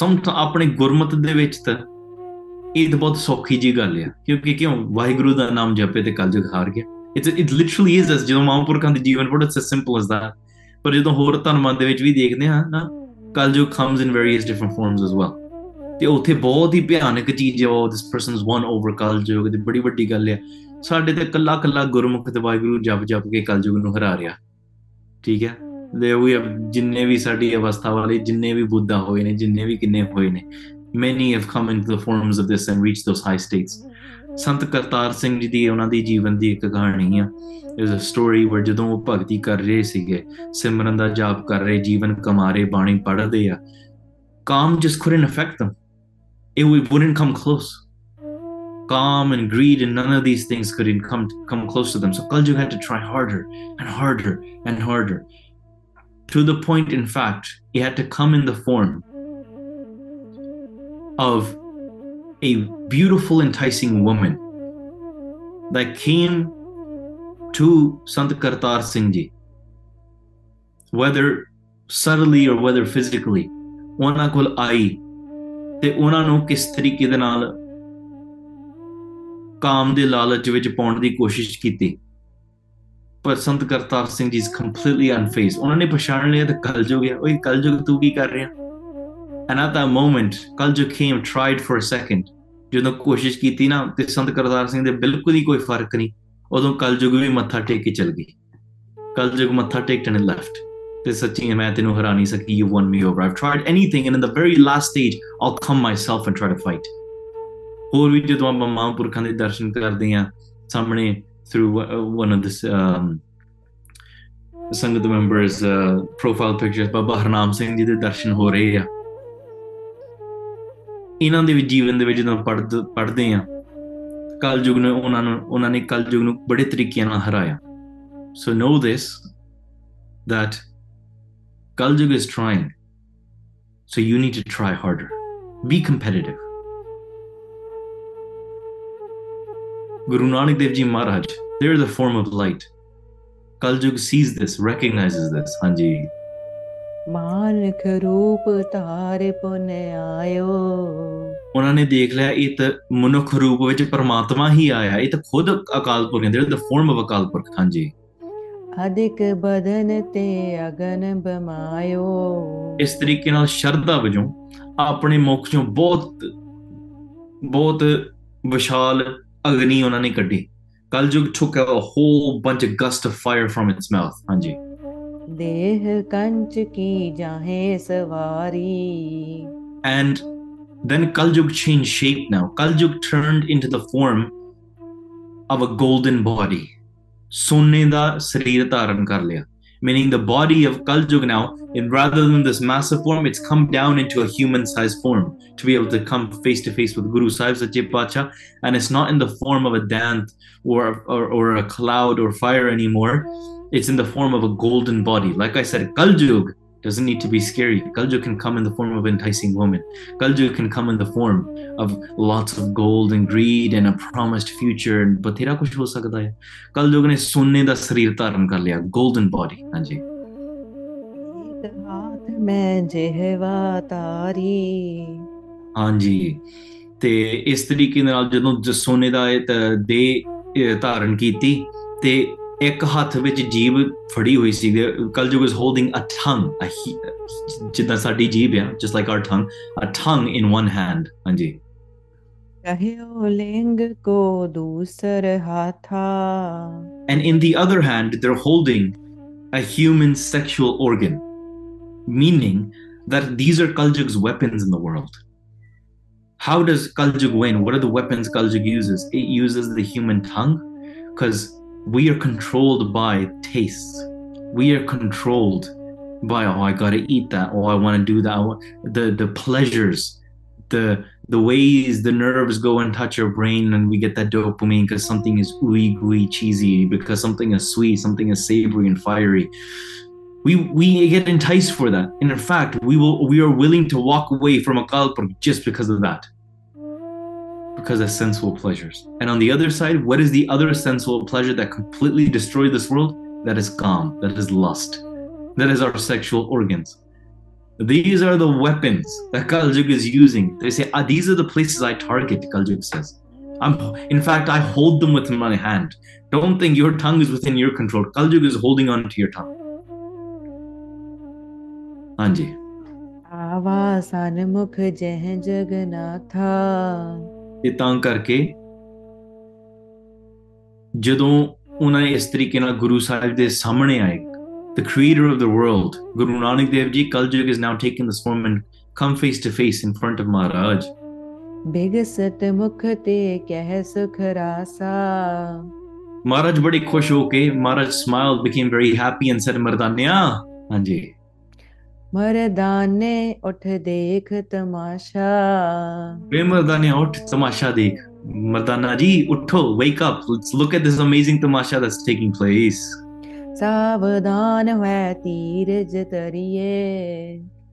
Some ਆਪਣੇ ਗੁਰਮਤ ਦੇ ਵਿੱਚ ਤਾਂ ਇਹ ਤਾਂ ਬਹੁਤ ਸੌਖੀ ਜੀ ਗੱਲ ਆ। ਕਿਉਂਕਿ ਕਿਉਂ? ਵਾਹਿਗੁਰੂ ਦਾ ਨਾਮ ਜਪੇ ਤੇ ਕਲਯੁਗ ਹਾਰ ਗਿਆ। It's it literally is as ਜਦੋਂ ਮਹਾਂਪੁਰਖਾਂ ਦੇ ਜੀਵਨ ਪੜ੍ਹੋ it's as simple as that ਪਰ ਜਦੋਂ ਹੋਰ ਧਰਮਾਂ ਦੇ ਵਿੱਚ ਵੀ ਦੇਖਦੇ ਹਾਂ ਨਾ, ਕਲਯੁਗ comes in various different forms as well ਤੇ ਉੱਥੇ ਬਹੁਤ ਹੀ ਭਿਆਨਕ ਚੀਜ਼ ਹੈ ਉਹ ਦਿਸ ਪਰਸਨਸ ਵਨ ਓਵਰ ਕਲਯੁਗ ਦੀ ਬੜੀ ਵੱਡੀ ਗੱਲ ਹੈ ਸਾਡੇ ਤੇ ਕੱਲਾ ਕੱਲਾ ਗੁਰਮੁਖ ਤੇ ਵਾਹਿਗੁਰੂ ਜਪ ਜਪ ਕੇ ਕਲਯੁਗ ਨੂੰ ਹਰਾ ਰਿਹਾ। ਠੀਕ ਹੈ ਦੇ ਵੀ ਜਿੰਨੇ ਵੀ ਸਾਡੀ ਅਵਸਥਾ ਵਾਲੇ ਜਿੰਨੇ ਵੀ ਬੁੱਧਾ ਹੋਏ ਨੇ ਜਿੰਨੇ ਵੀ ਕਿੰਨੇ ਹੋਏ ਨੇ many have come into the forms of this and reached those high states ਸੰਤ ਕਰਤਾਰ ਸਿੰਘ ਜੀ ਦੀ ਉਹਨਾਂ ਦੀ ਜੀਵਨ ਦੀ ਇੱਕ ਕਹਾਣੀ ਆ there's a story where ਜਦੋਂ ਉਹ ਭਗਤੀ ਕਰ ਰਹੇ ਸੀਗੇ ਸਿਮਰਨ ਦਾ ਜਾਪ ਕਰ ਰਹੇ ਜੀਵਨ ਕਮਾ ਰਹੇ ਬਾਣੀ ਪੜ੍ਹਦੇ ਆ calm just couldn't affect them it would, wouldn't come close. Calm and greed and none of these things couldn't come come close to them. So Kaljug had to try harder and harder and harder. To the point, in fact, he had to come in the form of a beautiful, enticing woman that came to Sant Kartar Singh Ji, whether subtly or whether physically. ਉਹਨਾਂ ਕੋਲ ਆਈ ਤੇ ਉਹਨਾਂ ਨੂੰ ਕਿਸ ਤਰੀਕੇ ਦੇ ਨਾਲ ਕਾਮ ਦੇ ਲਾਲਚ ਵਿੱਚ ਪਾਉਣ ਦੀ ਕੋਸ਼ਿਸ਼ ਕੀਤੀ ਪਰ ਸੰਤ ਕਰਤਾਰ ਸਿੰਘ ਜੀ ਇਸ ਕੰਪਲੀਟਲੀ ਅਨਫੇਸ ਉਹਨਾਂ ਨੇ ਪਛਾਣ ਲਿਆ ਤੇ ਕਲਯੁਗ ਗਿਆ ਓਏ ਕਲਯੁਗ ਤੂੰ ਕੀ ਕਰ ਰਿਹਾ? And at that moment Kalyug came, tried for a second ਜਦੋਂ ਕੋਸ਼ਿਸ਼ ਕੀਤੀ ਨਾ, ਤੇ ਸੰਤ ਕਰਤਾਰ ਸਿੰਘ ਦੇ ਬਿਲਕੁਲ ਹੀ ਕੋਈ ਫ਼ਰਕ ਨਹੀਂ। ਉਦੋਂ ਕਲਯੁਗ ਵੀ ਮੱਥਾ ਟੇਕ ਕੇ ਚਲ ਗਈ। ਕਲਯੁਗ ਮੱਥਾ ਟੇਕਣ ਨੇ ਲੈਫਟ ਤੇ ਸੱਚੀ ਮੈਂ ਤੈਨੂੰ ਹਰਾ ਨਹੀਂ ਸਕੀ, you won me over I've tried anything, and in the very last stage, I'll come myself and try to fight ਹੋਰ ਵੀ ਜਦੋਂ ਆਪਾਂ ਮਹਾਂਪੁਰਖਾਂ ਦੇ ਦਰਸ਼ਨ ਕਰਦੇ ਆ ਸਾਹਮਣੇ through one of this um, ਸੰਗਤ ਮੈਂਬਰਸ ਪ੍ਰੋਫਾਈਲ ਪਿਕਚਰਸ ਬਾਬਾ ਹਰਨਾਮ ਸਿੰਘ ਜੀ ਦੇ ਦਰਸ਼ਨ ਹੋ ਰਹੇ ਆ ਇਹਨਾਂ ਦੇ ਵੀ ਜੀਵਨ ਦੇ ਵਿੱਚ ਜਦੋਂ ਪੜ੍ਹਦ ਪੜ੍ਹਦੇ ਆ ਕਲਯੁਗ ਨੇ ਉਹਨਾਂ ਨੂੰ ਉਹਨਾਂ ਨੇ ਕਲਯੁਗ ਨੂੰ ਬੜੇ ਤਰੀਕਿਆਂ ਨਾਲ ਹਰਾਇਆ ਸੋ ਨੋ this that Kaljug is trying. So you need to try harder. Be competitive. Guru Nanak Dev Ji Maharaj, they're the form of light. Kaljug sees this, recognizes this. Hanji. ਮਾਨਖ ਰੂਪ ਧਾਰ ਪੁਨ ਆਇਓ ਉਹਨਾਂ ਨੇ ਦੇਖ ਲਿਆ ਇਹ ਤਾਂ ਮਨੁੱਖ ਰੂਪ ਵਿੱਚ ਪਰਮਾਤਮਾ ਹੀ ਆਇਆ ਇਹ ਤਾਂ ਖੁਦ ਅਕਾਲ ਪੁਰਖ ਨੇ the form of Akal Purakh ਹਾਂਜੀ ਅਧਿਕ ਬਦਨ ਤੇ ਅਗਨ ਬਮਾਇਓ ਇਸ ਤਰੀਕੇ ਨਾਲ ਸ਼ਰਧਾ ਵਜੋਂ ਆਪਣੇ ਮੁਖ ਚੋਂ ਬਹੁਤ ਬਹੁਤ ਵਿਸ਼ਾਲ अग्नि उन्होंने कड़ी कलयुग took a whole bunch of gust of fire from its mouth हाँ जी देह कंच की जाहे सवारी and then Kaljug changed shape now. Kaljug turned into the form of a golden body. सोने का शरीर धारण कर लिया meaning the body of Kaljug now, in rather than this massive form, it's come down into a human-sized form to be able to come face to face with Guru Sahib Sache Pacha, and it's not in the form of a dant or, or or a cloud or fire anymore. It's in the form of a golden body. Like I said, Kaljug doesn't need to be scary. Kalju can come in the form of enticing women. Kalju can come in the form of lots of gold and greed and a promised future. And but ਤੇਰਾ ਕੁਝ ਹੋ ਸਕਦਾ ਹੈ ਕਲਯੁਗ ਨੇ ਸੋਨੇ ਦਾ ਸਰੀਰ ਧਾਰਨ ਕਰ ਲਿਆ 골ਡਨ ਬਾਡੀ ਹਾਂਜੀ ਮੈਂ ਜਿਹਵਾ ਤਾਰੀ ਹਾਂਜੀ ਤੇ ਇਸ ਤਰੀਕੇ ਨਾਲ ਜਦੋਂ ਸੋਨੇ ਦਾ ਦੇ ਧਾਰਨ ਕੀਤੀ ਤੇ ਇੱਕ ਹੱਥ ਵਿੱਚ ਜੀਭ ਫੜੀ ਹੋਈ ਸੀ ਕਲਯੁਗ is holding a tongue a he- ਜਿੱਦਾਂ ਸਾਡੀ ਜੀਭ ਆ just like our tongue a tongue in one hand ਹਾਂਜੀ ਕਹਿਓ ਲਿੰਗ ਕੋ ਦੂਸਰ ਹਾਥਾ and in the other hand they're holding a human sexual organ meaning that these are kaljug's weapons in the world how does kaljug win what are the weapons kaljug uses it uses the human tongue because we are controlled by tastes. We are controlled by oh i gotta eat that. Oh i want to do that. The the pleasures the the ways the nerves go and touch your brain and we get that dopamine because something is ooey gooey cheesy because something is sweet something is savory and fiery. We we get enticed for that. And in fact we will we are willing to walk away from a kalpur just because of that because of sensual pleasures. And on the other side, what is the other sensual pleasure that completely destroyed this world? That is kaam, that is lust, that is our sexual organs. These are the weapons that Kaljug is using. They say, ah, these are the places I target, Kaljug says. I'm, in fact, I hold them with my hand. Don't think your tongue is within your control. Kaljug is holding on to your tongue. Anji. आवासन मुख जह जगनाथा ਤੇ ਤਾਂ ਕਰਕੇ ਜਦੋਂ ਉਹਨਾਂ ਨੇ ਇਸ ਤਰੀਕੇ ਨਾਲ ਗੁਰੂ ਸਾਹਿਬ ਦੇ ਸਾਹਮਣੇ ਆਏ the creator of the world guru nanak dev ji kaljug is now taking this form and come face to face in front of maharaj ਬਿਗਸਤ ਮੁਖ ਤੇ ਕਹਿ ਸੁਖ ਰਾਸਾ maharaj ਬੜੇ ਖੁਸ਼ ਹੋ ਕੇ maharaj smiled became very happy and said ਮਰਦਾਨਿਆ ਹਾਂਜੀ मरदाने उठ देख तमाशा। वे मर्दाने उठ तमाशा देख। मरदाना जी उठो wake up let's look at this amazing Tamasha that's taking place सावधान है तीरज तरिए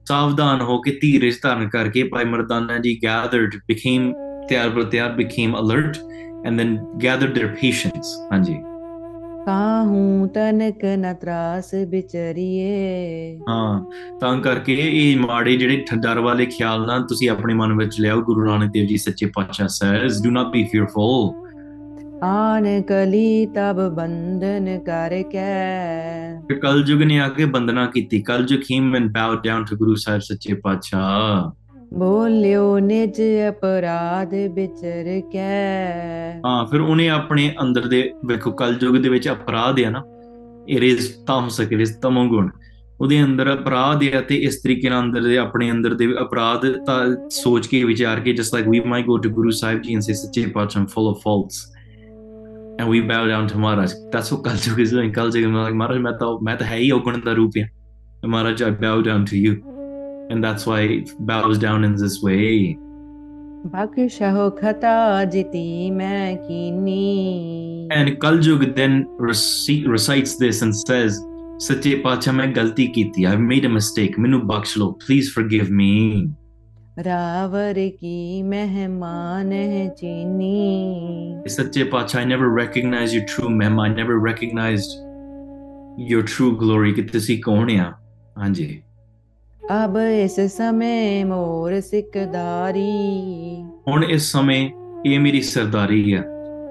सावधान हो के तीरज धारण करके भाई मरदाना जी गैदर्ड बिकेम तैयार प्रत्यार became alert and then gathered their patience हाँ जी। ਕਾਹੂ ਤਨਕ ਨ ਤਰਾਸ ਵਿਚਰੀਏ? ਹਾਂ ਤਾਂ ਕਰਕੇ ਇਹ ਮਾੜੇ ਜਿਹੜੇ ਡਰ ਵਾਲੇ ਖਿਆਲ ਨਾ ਤੁਸੀਂ ਆਪਣੇ ਮਨ ਵਿੱਚ ਲਿਆਓ ਗੁਰੂ ਨਾਨਕ ਦੇਵ ਜੀ ਸੱਚੇ ਪਾਤਸ਼ਾਹ says do not be fearful. ਆਨ ਕਲੀ ਤਬ ਬੰਧਨ ਕਰ ਕੈ। ਕਲਯੁਗ ਨੇ ਆ ਕੇ ਬੰਦਨਾ ਕੀਤੀ। ਕਲਯੁਗ came and bowed down to ਗੁਰੂ ਸਾਹਿਬ ਸੱਚੇ ਪਾਤਸ਼ਾਹ। ਬੋਲਿਓ ਨਿਜ ਅਪਰਾਧ ਵਿਚਰ ਕੈ। ਹਾਂ, ਫਿਰ ਉਹਨੇ ਆਪਣੇ ਅੰਦਰ ਦੇ, ਵੇਖੋ, ਕਲਯੁਗ ਦੇ ਵਿੱਚ ਅਪਰਾਧ ਹੈ ਨਾ, ਇਹ ਰਿਸ ਤਾਮਸਕ ਰਿਸ ਤਮਗੁਣ ਉਹਦੇ ਅੰਦਰ ਅਪਰਾਧ ਹੈ ਤੇ ਇਸ ਤਰੀਕੇ ਨਾਲ ਅੰਦਰ ਦੇ, ਆਪਣੇ ਅੰਦਰ ਦੇ ਅਪਰਾਧ ਤਾਂ ਸੋਚ ਕੇ, ਵਿਚਾਰ ਕੇ ਜਸ like we my go to Guru Sahib ji and say ਸੱਚੇ ਪਾਤਸ਼ਾਹ I'm full of faults and we bow down to Maharaj that's what Kalyug is like Kalyug ਮੈਂ ਮਹਾਰਾਜ ਮੈਂ ਤਾਂ ਮੈਂ ਤਾਂ ਹੈ ਹੀ ਔਗਣ ਦਾ ਰੂਪ ਹਾਂ Maharaj I bow down to you and that's why it bows down in this way ਬਖਸ਼ਹੁ ਖਤਾ ਜਿਤੀ ਮੈਂ ਕੀਨੀ And Kaljug then reci- recites this and says, Sache Pacha, ਮੈਂ ਗਲਤੀ ਕੀਤੀ I've made a mistake. ਮੈਨੂੰ ਬਖਸ਼ ਲਓ. Please forgive me. ਰਾਵਰ ਕੀ ਮਹਿਮਾਨ ਹੈ ਚੀਨੀ Sache Pacha, I never recognized your true mem. I never recognized your true glory. ਕਿ ਤੁਸੀਂ ਕੌਣ ਆ? ਹਾਂਜੀ. ਅਬ ਇਸ ਸਮੇਂ ਮੋਰ ਸਿਕਦਾਰੀ। ਹੁਣ ਇਸ ਸਮੇਂ ਇਹ ਮੇਰੀ ਸਰਦਾਰੀ ਹੈ।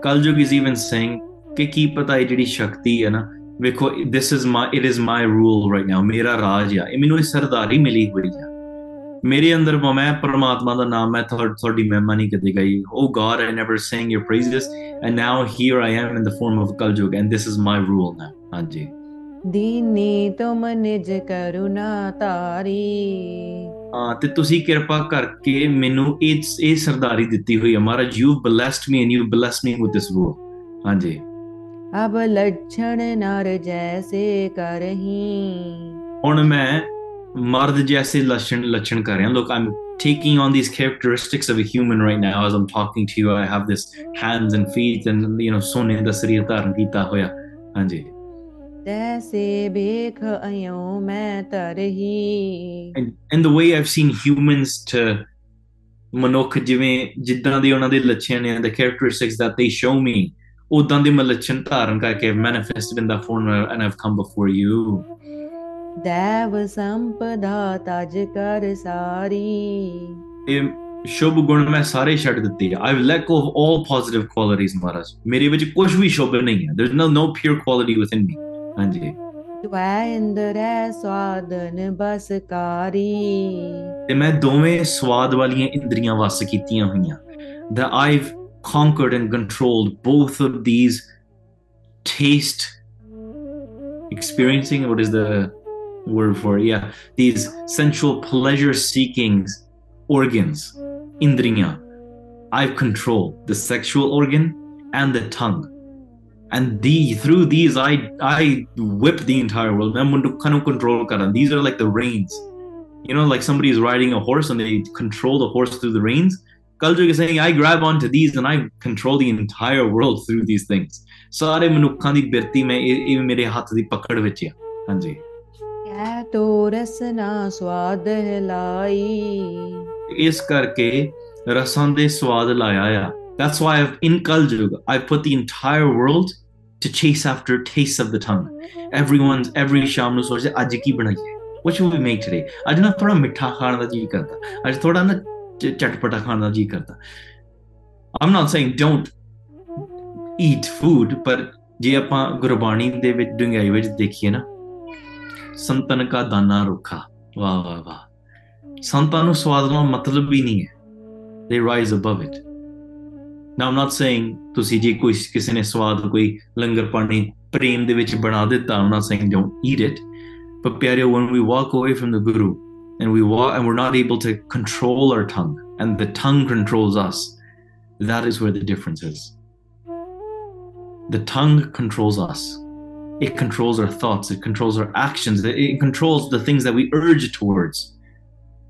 ਕਲਯੁਗ ਇਜ਼ ਇਵਨ ਸੇਇੰਗ ਕਿ ਕੀ ਪਤਾ ਇਹ ਜਿਹੜੀ ਸ਼ਕਤੀ ਹੈ ਨਾ, ਵੇਖੋ this is my it is my rule right now ਮੇਰਾ ਰਾਜ ਆ, ਇਹ ਮੈਨੂੰ ਇਹ ਸਰਦਾਰੀ ਮਿਲੀ ਹੋਈ ਆ। ਮੇਰੇ ਅੰਦਰ ਮੈਂ ਪਰਮਾਤਮਾ ਦਾ ਨਾਮ, ਮੈਂ ਤੁਹਾਡੀ ਮਹਿਮਾ ਨਹੀਂ ਕਦੇ ਗਈ। ਓ God I never saying your praises and now here I am in the form of Kalyug and this is my rule now ਹਾਂਜੀ। ਦੀਨੀ ਤੁਮ ਨਿਜ ਕਰੁਣਾ ਤਾਰੀ ਹਾਂ ਤੇ ਤੁਸੀਂ ਕਿਰਪਾ ਕਰਕੇ ਮੈਨੂੰ ਇਹ ਇਹ ਸਰਦਾਰੀ ਦਿੱਤੀ ਹੋਈ ਹੈ Maharaj you blessed me and you blessed me with this ਵੋ ਹਾਂਜੀ। ਅਬ ਲੱਛਣ ਨਰ ਜੈਸੇ ਕਰਹੀ। ਹੁਣ ਮੈਂ ਮਰਦ ਜੈਸੇ ਲੱਛਣ ਲੱਛਣ ਕਰ ਰਿਹਾ। ਲੁੱਕ ਆਮ taking on these characteristics of a human right now as i'm talking to you. I have this hands and feet and you know ਸੋਨੇ ਦਾ ਸਰੀਰ ਧਾਰਨ ਕੀਤਾ ਹੋਇਆ। ਹਾਂਜੀ। तैसे बेख अयो मैं तरही and, and the way i've seen humans to ਮਨੁੱਖ ਜਿਵੇਂ ਜਿੱਦਾਂ ਦੇ ਉਹਨਾਂ ਦੇ ਲੱਛਣ ਨੇ the characteristics that they show me ਉਦਾਂ ਦੇ ਮੈਂ ਲੱਛਣ ਧਾਰਨ ਕਰਕੇ manifested in the form and i've come before you ਦੇਵ ਸੰਪਦਾ ਤਜ ਕਰ ਸਾਰੀ ਇਹ ਸ਼ੁਭ ਗੁਣ ਮੈਂ ਸਾਰੇ ਛੱਡ ਦਿੱਤੇ ਆ I've lack of 올 positive qualities Maharaj ਮੇਰੇ ਵਿੱਚ ਕੁਝ ਵੀ ਸ਼ੁਭ ਨਹੀਂ ਹੈ there is no no pure quality within me that I've conquered and controlled both of these taste experiencing what is the word for yeah these sensual pleasure seeking organs indriya. I've controlled the sexual organ and the tongue. And the through these i i whip the entire world ਮੈਂ ਮਨੁੱਖਾਂ ਨੂੰ control ਕਰਾਂ these are like the reins you know like somebody is riding a horse and they control the horse through the reins Kaljug is saying, I grab onto these and I control the entire world through these things. ਸਾਰੇ ਮਨੁੱਖਾਂ ਦੀ ਬਿਰਤੀ ਮੈਂ ਇਹ ਮੇਰੇ ਹੱਥ ਦੀ ਪਕੜ ਵਿੱਚ ਆ ਹਾਂਜੀ ਕਹਿ ਤੋ ਰਸਨਾ ਸਵਾਦ ਹਿਲਾਈ ਇਸ ਕਰਕੇ ਰਸਾਂ ਦੇ ਸਵਾਦ ਲਾਇਆ ਆ that's why I've in Kaljug I've put the entire world to chase after tastes of the tongue everyone's every ਸ਼ਾਮ ਨੂੰ ਸੋਚਦੇ ਅੱਜ ਕੀ ਬਣਾਈਏ what should we make today ਅੱਜ ਨਾ ਥੋੜਾ ਮਿੱਠਾ ਖਾਣ ਦਾ ਜੀ ਕਰਦਾ ਅੱਜ ਥੋੜਾ ਨਾ ਚ- ਚਟਪਟਾ ਖਾਣ ਦਾ ਜੀ ਕਰਦਾ I'm not saying don't eat food ਪਰ ਜੇ ਆਪਾਂ ਗੁਰਬਾਣੀ ਦੇ ਵਿੱਚ ਡੁੰਗਾਈ ਵਿੱਚ ਦੇਖੀਏ ਨਾ ਸੰਤਨ ਕਾ ਦਾਨਾ ਰੁੱਖਾ ਵਾਹ ਵਾਹ ਵਾਹ ਸੰਤਾਂ ਨੂੰ ਸਵਾਦ ਨਾਲ ਮਤਲਬ ਵੀ ਨਹੀਂ ਹੈ they rise above it now i'm not saying ਤੁਸੀਂ ਜੇ ਕੋਈ ਕਿਸੇ ਨੇ ਸਵਾਦ ਕੋਈ ਲੰਗਰ ਪਾਣੀ ਪ੍ਰੇਮ ਦੇ ਵਿੱਚ ਬਣਾ ਦਿੱਤਾ i'm not saying don't eat it but ਪਿਆਰਿਓ when we walk away from the guru and we walk and we're not able to control our tongue and the tongue controls us that is where the difference is the tongue controls us it controls our thoughts it controls our actions it, it controls the things that we urge towards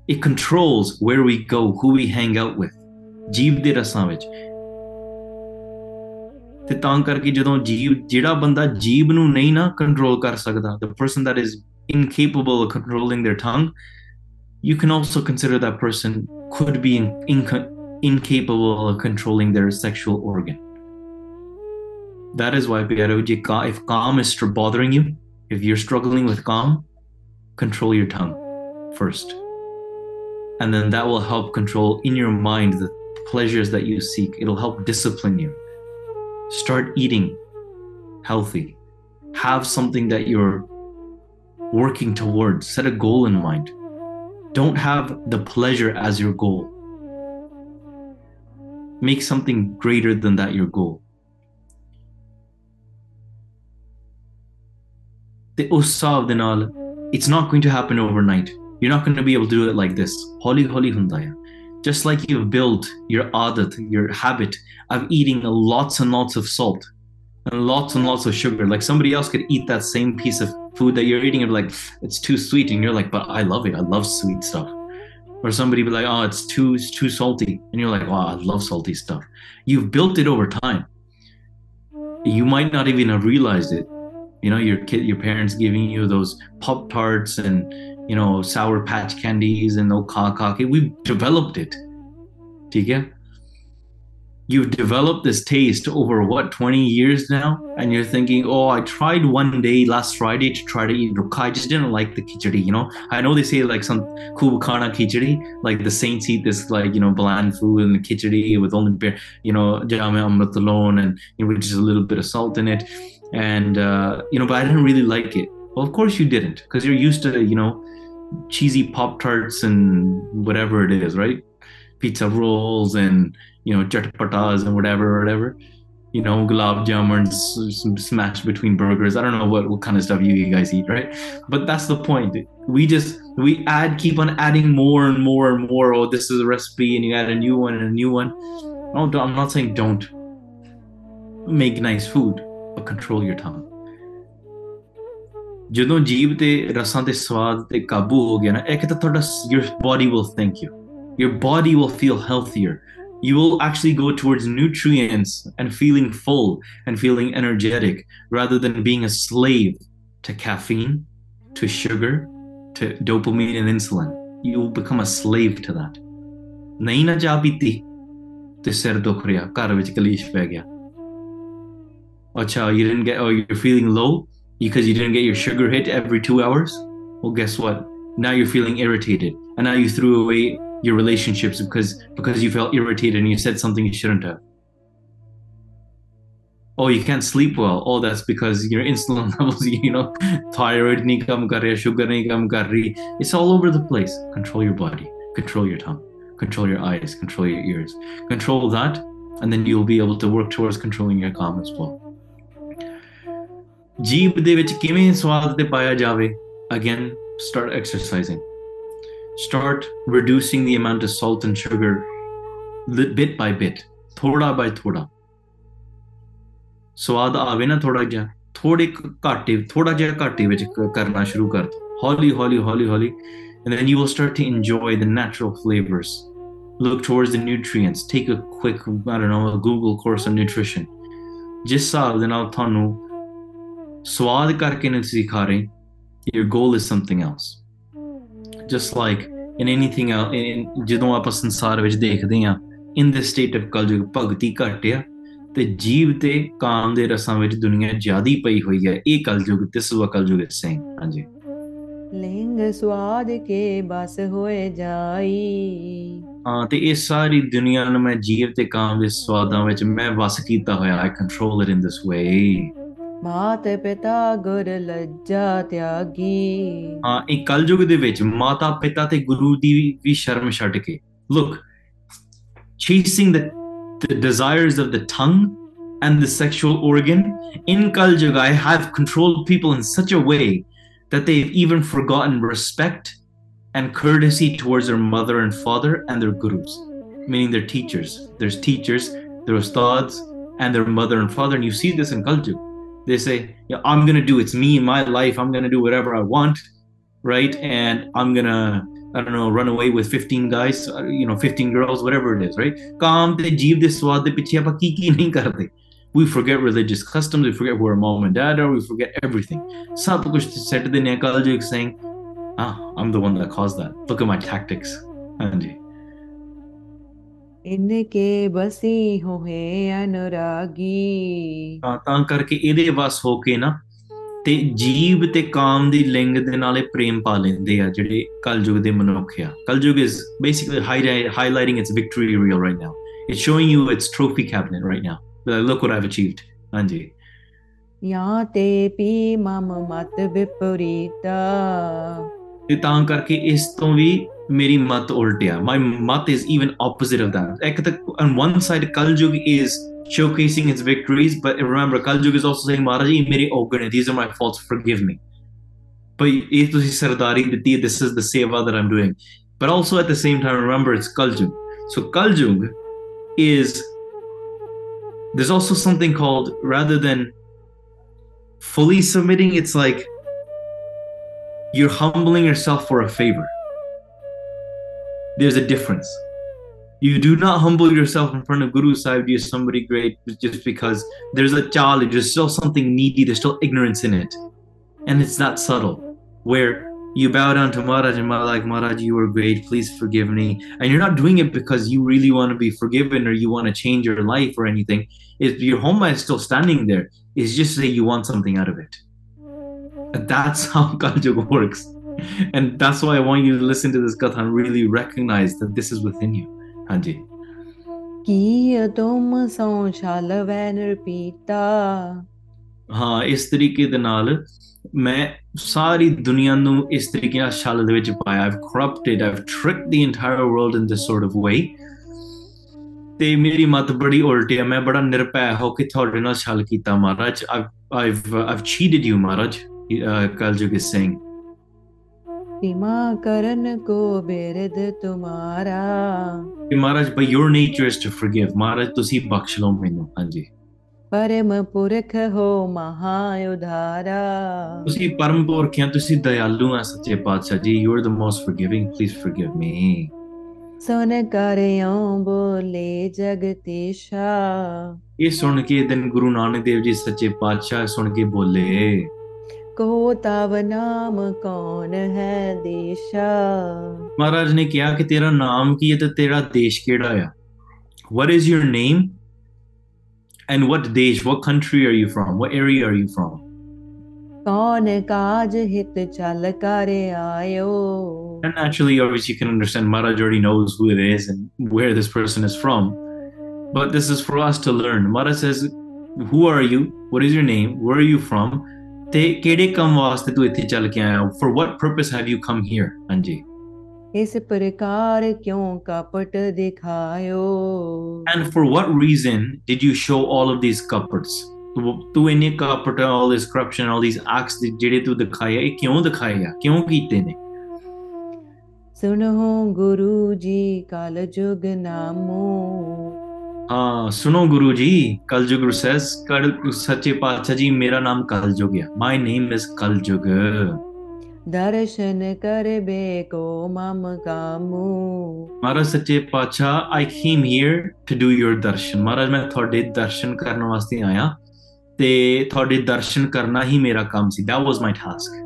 it controls where we go who we hang out with ਜੀਵ ਦੇ ਰਸਾਂ ਵਿੱਚ ਤੇ ਤਾਂ ਕਰਕੇ ਜਦੋਂ ਜੀਵ ਜਿਹੜਾ ਬੰਦਾ ਜੀਬ ਨੂੰ ਨਹੀਂ ਨਾ ਕੰਟਰੋਲ ਕਰ the person that is incapable of controlling their tongue you can also consider that person could be incapable of controlling their sexual organ. That is why Pieroji, if kaam is bothering you if you're struggling with kaam control your tongue first. And then that will help control in your mind the pleasures that you seek. It'll help discipline you start eating healthy. Have something that you're working towards. Set a goal in mind. Don't have the pleasure as your goal. Make something greater than that your goal. The usav dinal, it's not going to happen overnight. You're not going to be able to do it like this. Holy, holy hundaya just like you've built your adat your habit of eating lots and lots of salt and lots and lots of sugar. Like somebody else could eat that same piece of food that you're eating and be like it's too sweet and you're like but i love it. I love sweet stuff. Or somebody be like oh it's too it's too salty and you're like wow i love salty stuff. You've built it over time. You might not even have realized it. You know your kid your parents giving you those pop tarts and you know sour patch candies and okakake we've developed it. Tika? you've developed this taste over what 20 years now? And you're thinking oh i tried one day last friday to try to eat rukha. I just didn't like the khichdi you know? I know they say like some kubukana khichdi like the saints eat this like you know bland food and khichdi with only beer, you know jame amrit alone and you know, just a little bit of salt in it. And uh, you know but i didn't really like it. Well of course you didn't because you're used to you know cheesy pop tarts and whatever it is right? Pizza rolls and you know chatpatas and whatever whatever. You know gulab jamuns smashed between burgers. I don't know what, what kind of stuff you guys eat right? But that's the point. We just we add keep on adding more and more and more. Oh this is a recipe and you add a new one and a new one. No i'm not saying don't make nice food but control your tongue ਜਦੋਂ ਜੀਭ ਤੇ ਰਸਾਂ ਤੇ ਸਵਾਦ ਤੇ ਕਾਬੂ ਹੋ ਗਿਆ ਨਾ ਇੱਕ ਤਾਂ ਤੁਹਾਡਾ your body will thank you your body will feel healthier you will actually go towards nutrients and feeling full and feeling energetic rather than being a slave to caffeine to sugar to dopamine and insulin you will become a slave to that ਨਹੀਂ ਨਾ ਚਾਹ ਪੀਤੀ ਤੇ ਸਿਰ ਦੁਖ ਰਿਹਾ ਘਰ ਵਿੱਚ ਕਲੀਸ਼ ਪੈ ਗਿਆ ਅੱਛਾ you didn't get or you're feeling low because you didn't get your sugar hit every 2 hours? Well guess what? Now you're feeling irritated. And now you threw away your relationships because because you felt irritated and you said something you shouldn't have. Oh you can't sleep well. Oh that's because your insulin levels you know thyroid nahi kam sugar nahi kam it's all over the place. Control your body. Control your tongue. Control your eyes. Control your ears. Control that and then you'll be able to work towards controlling your kaam as well ਜੀਭ ਦੇ ਵਿੱਚ ਕਿਵੇਂ ਸਵਾਦ ਤੇ ਪਾਇਆ ਜਾਵੇ again start exercising start reducing the amount of salt and sugar li- bit by bit ਥੋੜਾ by ਥੋੜਾ ਸਵਾਦ ਆਵੇ ਨਾ ਥੋੜਾ ਜਿਹਾ ਥੋੜੇ ਕੁ ਘਾਟੇ ਥੋੜਾ ਜਿਹਾ ਘਾਟੇ ਵਿੱਚ ਕ- ਕਰਨਾ ਸ਼ੁਰੂ ਕਰ ਦਿਓ ਹੌਲੀ ਹੌਲੀ ਹੌਲੀ ਹੌਲੀ and then you will start to enjoy the natural flavors look towards the nutrients take a quick i don't know a google course on nutrition ਜਿਸ ਹਿਸਾਬ ਦੇ ਨਾਲ ਤੁਹਾਨੂੰ ਸਵਾਦ ਕਰਕੇ ਨਹੀਂ ਤੁਸੀਂ ਖਾ ਰਹੇ your goal is something else. Just like in anything else ਜਦੋਂ ਆਪਾਂ ਸੰਸਾਰ ਵਿੱਚ ਦੇਖਦੇ ਹਾਂ in this state of ਕਲਯੁਗ ਭਗਤੀ ਘੱਟ ਆ ਤੇ ਜੀਵ ਤੇ ਕਾਮ ਦੇ ਰਸਾਂ ਵਿੱਚ ਦੁਨੀਆ ਜਿਆਦੀ ਪਈ ਹੋਈ ਹੈ ਇਹ ਕਲਯੁਗ is what ਕਲਯੁਗ saying ਹਾਂਜੀ। ਲਿੰਗ ਸਵਾਦ ਕੇ ਬਸ ਹੋਏ ਜਾਈ। ਹਾਂ ਤੇ ਇਹ ਸਾਰੀ ਦੁਨੀਆ ਨੂੰ ਮੈਂ ਜੀਵ ਤੇ ਕਾਮ ਦੇ ਸਵਾਦਾਂ ਵਿੱਚ ਮੈਂ ਵਸ ਕੀਤਾ ਹੋਇਆ I control it in this way ਮਾਤ ਪਿਤਾ ਗੁਰ ਲੱਜਾ ਤਿਆਗੀ ਹਾਂ ਇਹ ਕਲਯੁਗ ਦੇ ਵਿੱਚ ਮਾਤਾ ਪਿਤਾ ਤੇ ਗੁਰੂ ਦੀ ਵੀ ਸ਼ਰਮ ਛੱਡ ਕੇ look chasing the the desires of the tongue and the sexual organ in kaljug i have controlled people in such a way that they've even forgotten respect and courtesy towards their mother and father and their gurus meaning their teachers there's teachers their ustads and their mother and father and you see this in kaljug They say, yeah, I'm going to do, it's me, my life. I'm going to do whatever I want. Right. Mm-hmm. And I'm going to, I don't know, run away with 15 guys, uh, you know, 15 girls, whatever it is, right? Kaam the jeev the swad the piche. We forget religious customs, we forget who our mom and dad are, we forget everything. Sab kuch said to the Nekal saying, ah, I'm the one that caused that. Look at my tactics. Anji. ਇਨਕੇ Bassi ਹੋਏ ਅਨੁਰਾਗੀ ਤਾਂ ਤਾਂ ਕਰਕੇ ਇਹਦੇ ਵਸ ਹੋ ਕੇ ਨਾ ਤੇ ਜੀਵ ਤੇ ਕਾਮ ਦੀ ਲਿੰਗ ਦੇ ਨਾਲੇ ਪ੍ਰੇਮ ਪਾ ਲੈਂਦੇ ਆ ਜਿਹੜੇ ਕਲਯੁਗ ਦੇ ਮਨੁੱਖ ਆ ਕਲਯੁਗ highlight- highlighting its victory reel right now it's showing you its trophy cabinet right now like, look what i've achieved ਹਾਂਜੀ ਯਾ ਤੇ ਪੀ ਮਮ ਮਤ ਵਿਪਰੀਤਾ ਤੇ ਤਾਂ ਕਰਕੇ ਇਸ ਤੋਂ ਵੀ meri mat. My mat is even opposite of that. On one side, Kaljug is showcasing its victories, but remember, Kaljug is also saying, Maharaj, meri ogan these are my faults, forgive me. But this is the seva that I'm doing. But also at the same time, remember, it's Kaljug. So Kaljug is there's also something called rather than fully submitting, it's like you're humbling yourself for a favor. There's a difference. You do not humble yourself in front of Guru Sahib Ji somebody great just because there's a child, there's still something needy, there's still ignorance in it. And it's that subtle where you bow down to Maharaj and Maharaj, like, Maharaj, you are great, please forgive me. And you're not doing it because you really want to be forgiven or you want to change your life or anything. If your home is still standing there, it's just that you want something out of it. That's how Kaljug works And that's why I want you to listen to this katha and really recognize that this is within you. Hanji. ਕੀ ਤੁਮ ਸੋ ਛਲਵੈ ਨਿਰਪੀਤਾ ਹਾਂ ਇਸ ਤਰੀਕੇ ਦੇ ਨਾਲ ਮੈਂ ਸਾਰੀ ਦੁਨੀਆ ਨੂੰ ਇਸ ਤਰੀਕੇ ਨਾਲ ਛਲ ਦੇ ਵਿੱਚ ਪਾਇਆ I've corrupted I've tricked the entire world in this sort of way ਤੇ ਮੇਰੀ ਮਤ ਬੜੀ ਉਲਟੀ ਹੈ ਮੈਂ ਬੜਾ ਨਿਰਭੈ ਹੋ ਕੇ ਤੁਹਾਡੇ ਨਾਲ ਛਲ ਕੀਤਾ ਮਹਾਰਾਜ I've I've uh, I've cheated you Maharaj uh, Kaljug is saying ਤਿਮਾ ਕਰਨ ਕੋ ਬਿਰਦ ਤੁਮਾਰਾ ਕਿ ਮਹਾਰਾਜ by your nature is to forgive ਮਹਾਰਾਜ ਤੁਸੀਂ ਬਖਸ਼ ਲਓ ਮੈਨੂੰ ਹਾਂਜੀ परम पुरख हो महायुधारा ਤੁਸੀਂ ਪਰਮ ਪੁਰਖਿਆਂ ਤੁਸੀਂ ਦਇਆਲੂ ਆ ਸੱਚੇ ਪਾਤਸ਼ਾਹ ਜੀ you are the most forgiving please forgive me सुन कर यों बोले जगतीशा ਇਹ ਸੁਣ ਕੇ ਦਿਨ ਗੁਰੂ ਨਾਨਕ ਦੇਵ ਜੀ ਸੱਚੇ ਪਾਤਸ਼ਾਹ ਸੁਣ ਕੇ ਬੋਲੇ कहो ताव नाम कौन है देशा? महाराज ने कहा कि तेरा नाम की है तो तेरा देश केड़ा है? What is your name? And what देश what country are you from? What area are you from? कौन काज हित चल करे आयो? And naturally obviously you can understand Maharaj already knows who it is and where this person is from. But this is for us to learn. Maharaj says who are you? What is your name? Where are you from? ਤੇ ਕਿਹੜੇ ਕੰਮ ਵਾਸਤੇ ਤੂੰ ਇੱਥੇ ਚੱਲ ਕੇ ਆਇਆ? For what purpose have you come here ਹਾਂਜੀ ਇਸ ਪ੍ਰਕਾਰ ਕਿਉਂ ਕਪਟ ਦਿਖਾਇਓ? And for what reason did you show all of these ਕਪਟਸ ਤੂੰ ਇਹਨੇ ਕਪਟ all this corruption all these acts ਜਿਹੜੇ ਤੂੰ ਦਿਖਾਇਆ ਇਹ ਕਿਉਂ ਦਿਖਾਇਆ ਕਿਉਂ ਕੀਤੇ ਨੇ? ਸੁਨੋ ਗੁਰੂ ਜੀ ਕਲ ਜੁਗ ਨਾਮੋ। ਹਾਂ ਸੁਣੋ ਗੁਰੂ ਜੀ ਕਲਯੁਗ says ਕਲ ਸੱਚੇ ਪਾਤਸ਼ਾਹ ਜੀ ਮੇਰਾ ਨਾਮ ਕਲਯੁਗ ਹੈ my name is ਕਲਯੁਗ दर्शन कर बे को मम कामू ਮਹਾਰਾਜ ਸੱਚੇ ਪਾਤਸ਼ਾਹ I came here to do your darshan ਮਹਾਰਾਜ ਮੈਂ ਤੁਹਾਡੇ ਦਰਸ਼ਨ ਕਰਨ ਵਾਸਤੇ ਆਇਆ ਤੇ ਤੁਹਾਡੇ ਦਰਸ਼ਨ ਕਰਨਾ ਹੀ ਮੇਰਾ ਕੰਮ ਸੀ that was my task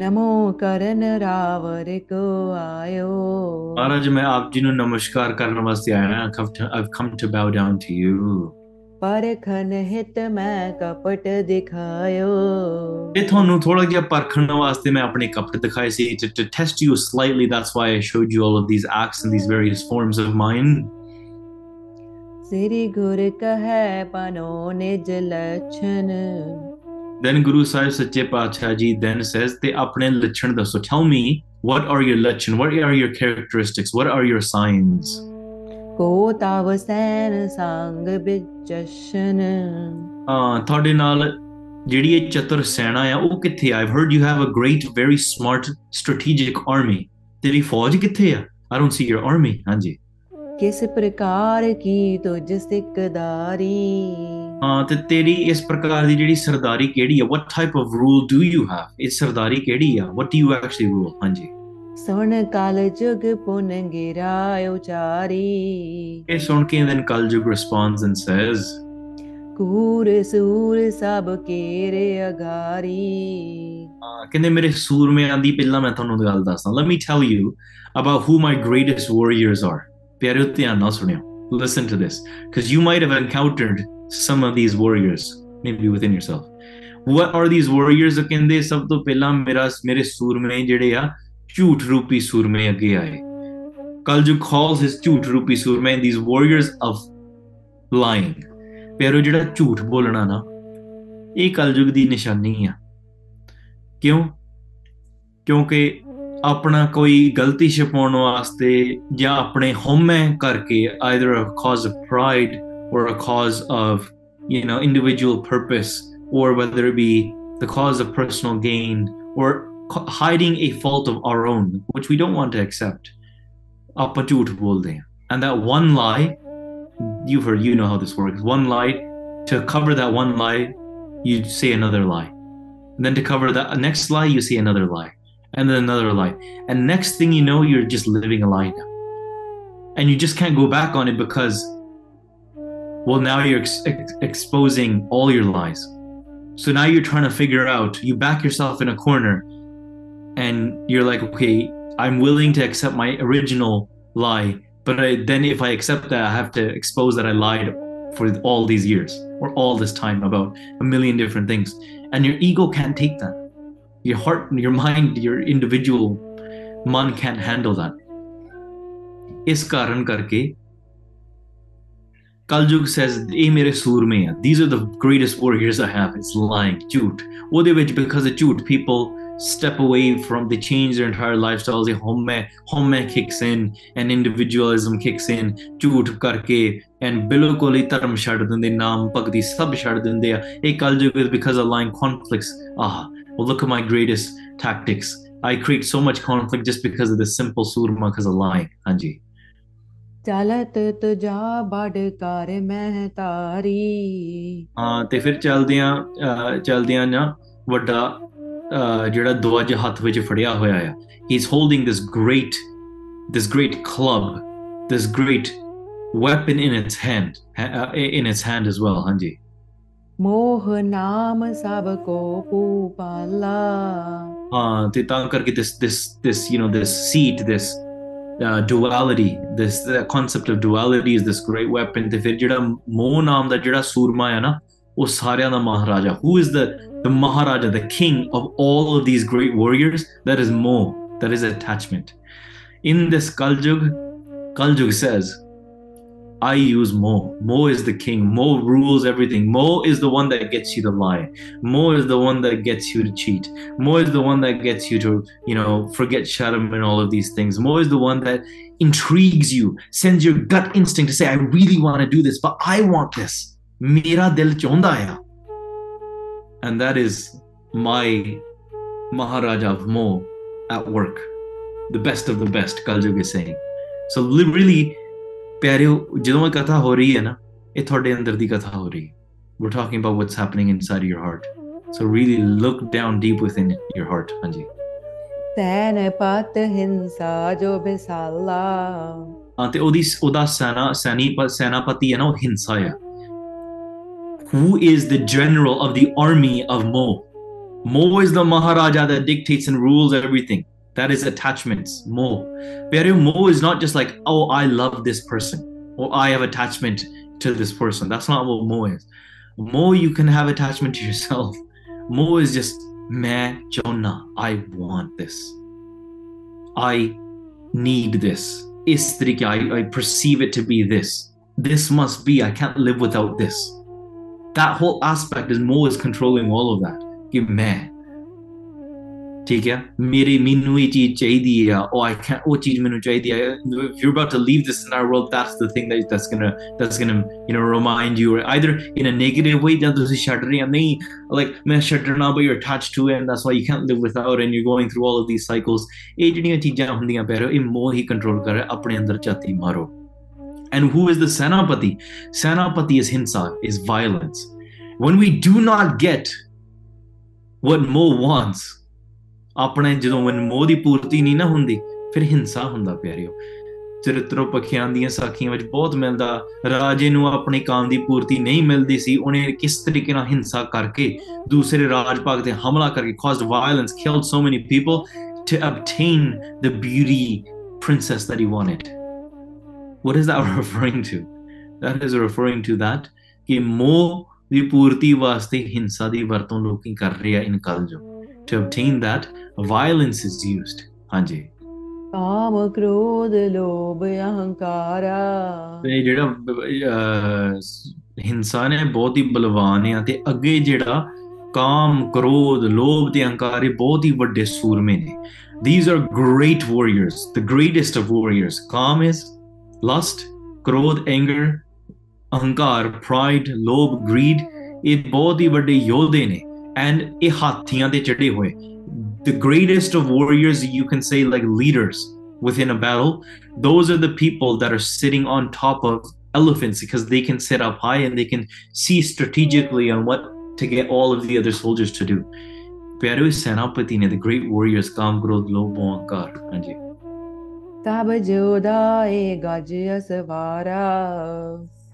नमो करन रावर को आयो ਮਹਾਰਾਜ ਮੈਂ ਆਪ ਜੀ ਨੂੰ ਨਮਸਕਾਰ ਕਰਨ ਵਾਸਤੇ ਆਇਆ ਹਾਂ I've come to- I've come to bow down to you परखन हित मैं कपट दिखायो ਇਹ ਤੁਹਾਨੂੰ ਥੋੜਾ ਜਿਹਾ ਪਰਖਣ ਵਾਸਤੇ ਮੈਂ ਆਪਣੇ ਕਪੜੇ ਦਿਖਾਏ ਸੀ to, to test you slightly that's why I showed you all of these acts and these various forms of mine Shri गुर कहे पनो निज लक्षण Then Guru Sahib Sache Pacha Ji then says, Te apne lachan daso. Tell me, what are your lachan? What are your characteristics? What are your signs? ਕੋ ਤਵ ਸੈਨ ਸੰਗ ਵਿਚਸ਼ਨ ਹਾਂ ਤੁਹਾਡੇ ਨਾਲ ਜਿਹੜੀ ਇਹ ਚਤੁਰ ਸੈਨਾ ਆ ਉਹ ਕਿੱਥੇ ਆ I've heard you have a great very smart strategic army ਤੇਰੀ ਫੌਜ ਕਿੱਥੇ ਆ I don't see your army ਹਾਂਜੀ ਕਿਸ ਪ੍ਰਕਾਰ ਕੀ ਤੁਝ ਸਿੱਕਦਾਰੀ ਤੇ ਤੇਰੀ ਇਸ ਪ੍ਰਕਾਰ ਦੀ ਜਿਹੜੀ ਸਰਦਾਰੀ ਕਿਹੜੀ ਹੈ what type of rule do you have ਇਹ ਸਰਦਾਰੀ ਕਿਹੜੀ ਆ? What do you actually rule ਹਾਂਜੀ। ਸੁਣ ਕਾਲ ਜੁਗ ਪੁਨ ਗਿਰਾਇ ਉਚਾਰੀ ਇਹ ਸੁਣ ਕੇ ਦੈਨ ਕਾਲ ਜੁਗ ਰਿਸਪੌਂਡਸ ਐਂਡ ਸੇਜ਼ ਕੂਰ ਸੂਰ ਸਭ ਕੇਰੇ ਅਗਾਰੀ। ਕਹਿੰਦੇ ਮੇਰੇ ਸੂਰ ਮੇ ਆਂਦੀ ਪਹਿਲਾਂ ਮੈਂ ਤੁਹਾਨੂੰ ਗੱਲ ਦੱਸਦਾ। Let me tell you about who my greatest warriors are ਪਿਆਰੇ ਧਿਆਨ ਨਾਲ ਸੁਣਿਓ। Listen to this cause you might have encountered some of these warriors maybe within yourself what are these warriors ਕਹਿੰਦੇ ਸਭ ਤੋਂ ਪਹਿਲਾਂ ਮੇਰਾ ਮੇਰੇ ਸੂਰਮੇ ਜਿਹੜੇ ਆ ਝੂਠ ਰੂਪੀ ਸੂਰਮੇ ਅੱਗੇ ਆਏ ਕਲਯੁਗ calls his ਝੂਠ ਰੂਪੀ ਸੂਰਮੇ these warriors of lying ਪਰ ਜਿਹੜਾ ਝੂਠ ਬੋਲਣਾ ਨਾ ਇਹ ਕਲਯੁਗ ਦੀ ਨਿਸ਼ਾਨੀ ਆ ਕਿਉਂ ਕਿਉਂਕਿ ਆਪਣਾ ਕੋਈ ਗਲਤੀ ਛਪਾਉਣ ਵਾਸਤੇ ਜਾਂ ਆਪਣੇ ਹਉਮੈ ਕਰਕੇ either of cause of pride or a cause of you know individual purpose or whether it be the cause of personal gain or hiding a fault of our own which we don't want to accept. And that one lie you've heard you know how this works. One lie to cover that one lie you say another lie. And then to cover that next lie you say another lie. And then another lie. And next thing you know you're just living a lie now. And you just can't go back on it because well now you're ex- ex- exposing all your lies. So now you're trying to figure out you back yourself in a corner and you're like okay i'm willing to accept my original lie but I, then if i accept that i have to expose that i lied for all these years or all this time about a million different things. And your ego can't take that. Your heart your mind your individual mind can't handle that. is कारण Kaljug says, "A mere surmeya. These are the greatest warriors I have. It's lying, jute. Ode which because of jute, people step away from they change their entire lifestyles. The home home kicks in and individualism kicks in. Jute karke and bilkul hi dharm ਛੱਡ ਦਿੰਦੇ ਨਾਮ ਭਗਤੀ ਸਭ ਛੱਡ ਦਿੰਦੇ ਆ is because of lying conflicts ah well look at my greatest tactics i create so much conflict just because of this simple surma because of lying Anji." ਚਲਤ ਤੁਜਾ ਬੜ ਕਰ ਮਹਿ ਤਾਰੀ ਹਾਂ ਤੇ ਫਿਰ ਚਲਦਿਆਂ ਅਹ, ਚਲਦਿਆਂ ਨਾ ਵੱਡਾ ਅਹ, ਜਿਹੜਾ ਦਵਜ ਹੱਥ ਵਿੱਚ ਫੜਿਆ ਹੋਇਆ ਆ he is holding this great this great club this great weapon in its hand uh, in its hand as well ਹਾਂਜੀ ਮੋਹ ਨਾਮ ਸਭ ਕੋ ਪੂਪਾਲਾ ਹਾਂ ਤੇ ਤਾਂ ਕਰਕੇ this this this you know this seat this uh, duality this the concept of duality is this great weapon ਤੇ ਫਿਰ ਜਿਹੜਾ ਮੋਹ ਨਾਮ ਦਾ ਜਿਹੜਾ ਸੂਰਮਾ ਹੈ ਨਾ ਉਹ ਸਾਰਿਆਂ ਦਾ Maharaja who is the the maharaja the king of all of these great warriors that is moh that is attachment in this kaljug kaljug says I use Mo. Mo is the king. Mo rules everything. Mo is the one that gets you to lie. Mo is the one that gets you to cheat. Mo is the one that gets you to, you know, forget Sharam and all of these things. Mo is the one that intrigues you, sends your gut instinct to say, I really want to do this, but I want this. Mera dil chonda hai. And that is my Maharaja of Mo at work. The best of the best, Kaljug is saying. So really, ਪਿਆਰਿਓ ਜਦੋਂ ਇਹ ਕਥਾ ਹੋ ਰਹੀ ਹੈ ਨਾ ਇਹ ਤੁਹਾਡੇ ਅੰਦਰ ਦੀ ਕਥਾ ਹੋ ਰਹੀ ਹੈ we're talking about what's happening inside your heart so really look down deep within your heart ਹਾਂਜੀ ਸੈਨ ਪਤ ਹਿੰਸਾ ਜੋ ਬਿਸਾਲਾ ਹਾਂ ਤੇ ਉਹਦੀ ਉਹਦਾ ਸੈਨਾ ਸੈਨੀ ਸੈਨਾਪਤੀ ਹੈ ਨਾ ਉਹ ਹਿੰਸਾ ਆ who is the general of the army of Mo Mo is the Maharaja that dictates and rules everything that is attachments more. Wherein more is not just like oh i love this person or i have attachment to this person. That's not what more is. More you can have attachment to yourself. More is just man jonah i want this. I need this. Istrika I, I perceive it to be this. This must be. I can't live without this. That whole aspect is more is controlling all of that. Give man ਠੀਕ ਹੈ ਮੇਰੀ ਮੈਨੂੰ ਇਹ ਚੀਜ਼ ਚਾਹੀਦੀ ਆ ਉਹ I can't ਉਹ ਚੀਜ਼ ਮੈਨੂੰ ਚਾਹੀਦੀ ਆ if you're about to leave this entire world that's the thing that that's gonna that's gonna you know remind you or either in a negative way ਜਾਂ ਤੁਸੀਂ ਛੱਡ ਰਹੇ ਆ ਨਹੀਂ like ਮੈਂ ਛੱਡਣਾ but you're attached to it and that's why you can't live without and you're going through all of these cycles ਇਹ ਜਿਹੜੀਆਂ ਚੀਜ਼ਾਂ ਹੁੰਦੀਆਂ ਪੈ ਰਹੇ ਇਹ ਮੋਹ ਹੀ ਕੰਟਰੋਲ ਕਰ ਰਿਹਾ ਆਪਣੇ ਅੰਦਰ ਝਾਤੀ ਮਾਰੋ and who is the Senapati? Senapati is hinsa, is violence. When we do not get what Mo wants, ਆਪਣੇ ਜਦੋਂ when ਮੋਹ ਦੀ ਪੂਰਤੀ ਨਹੀਂ ਨਾ ਹੁੰਦੀ, ਫਿਰ ਹਿੰਸਾ ਹੁੰਦਾ ਪਿਆਰਿਓ। ਚਰਿਤਰੋ ਪਖਿਆਂ ਦੀਆਂ ਸਾਖੀਆਂ ਵਿੱਚ ਬਹੁਤ ਮਿਲਦਾ, ਰਾਜੇ ਨੂੰ ਆਪਣੀ ਕਾਮ ਦੀ ਪੂਰਤੀ ਨਹੀਂ ਮਿਲਦੀ ਸੀ, ਉਹਨੇ ਕਿਸ ਤਰੀਕੇ ਨਾਲ ਹਿੰਸਾ ਕਰਕੇ ਦੂਸਰੇ ਰਾਜ ਭਾਗ ਤੇ ਹਮਲਾ ਕਰਕੇ caused violence, killed so many people to obtain the beauty princess that he wanted. What is that referring to? That is referring to that, ਕਿ ਮੋਹ ਦੀ ਪੂਰਤੀ ਵਾਸਤੇ ਹਿੰਸਾ ਦੀ ਵਰਤੋਂ ਲੋਕੀ ਕਰ ਰਹੇ ਆ ਇਨ ਕਲਯੁਗ to obtain that violence is used ਹਾਂਜੀ ਕਾਮ ਕ੍ਰੋਧ ਲੋਭ ਅਹੰਕਾਰਾ ਤੇ ਜਿਹੜਾ ਹਿੰਸਾ ਨੇ ਬਹੁਤ ਹੀ ਬਲਵਾਨ ਆ ਤੇ ਅੱਗੇ ਜਿਹੜਾ ਕਾਮ ਕ੍ਰੋਧ ਲੋਭ ਤੇ ਅਹੰਕਾਰ ਇਹ ਬਹੁਤ ਹੀ ਵੱਡੇ ਸੂਰਮੇ ਨੇ these are great warriors the greatest of warriors ਕਾਮ is lust ਕ੍ਰੋਧ anger ਅਹੰਕਾਰ pride ਲੋਭ greed ਇਹ ਬਹੁਤ ਹੀ ਵੱਡੇ ਯੋਧੇ ਨੇ and ਇਹ ਹਾਥੀਆਂ ਤੇ ਚੜੇ ਹੋਏ the greatest of warriors you can say like leaders within a battle those are the people that are sitting on top of elephants because they can sit up high and they can see strategically on what to get all of the other soldiers to do ਪਿਆਰੇ ਸੈਨਾਪਤੀ ਨੇ the great warriors ਕਾਮ ਕ੍ਰੋਧ ਲੋਭ ਮੋਹ ਅਹੰਕਾਰ ਹਾਂਜੀ ਤਬ ਜੋਦਾਏ ਗਜ ਅਸਵਾਰਾ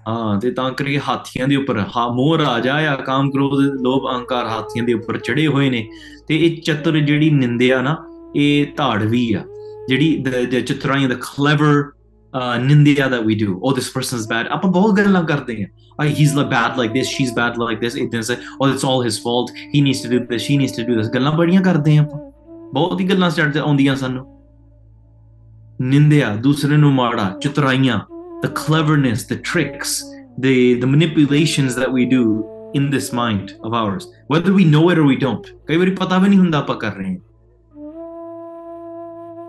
ਹਾਂ ਤੇ ਤਾਂ ਕਰਕੇ ਹਾਥੀਆਂ ਦੇ ਉੱਪਰ ਹਾਂ ਮੋਹ ਰਾਜਾ ਆ ਕਾਮ ਕ੍ਰੋਧ ਲੋਭ ਅਹੰਕਾਰ ਹਾਥੀਆਂ ਦੇ ਉੱਪਰ ਚੜੇ ਹੋਏ ਨੇ। ਤੇ ਇਹ ਚਤੁਰ ਜਿਹੜੀ ਨਿੰਦਿਆ ਨਾ ਇਹ ਧਾੜਵੀ ਆ। ਜਿਹੜੀ the ਚਤੁਰਾਈ the clever uh, ਨਿੰਦਿਆ that we do oh this person's bad ਆਪਾਂ ਬਹੁਤ ਗੱਲਾਂ ਕਰਦੇ ਆ oh, he's like bad like this she's bad like this ਇਦਾਂ ਸੇ oh it's all his fault he needs to do this she needs to do this ਗੱਲਾਂ ਬੜੀਆਂ ਕਰਦੇ ਆ ਆਪਾਂ। ਬਹੁਤ ਹੀ ਗੱਲਾਂ ਚੜ੍ਹ ਆਉਂਦੀਆਂ ਸਾਨੂੰ। ਨਿੰਦਿਆ ਦੂਸਰੇ ਨੂੰ ਮਾੜਾ ਚਤੁਰਾਈਆਂ the cleverness, the tricks, the, the manipulations that we do in this mind of ours, whether we know it or we don't.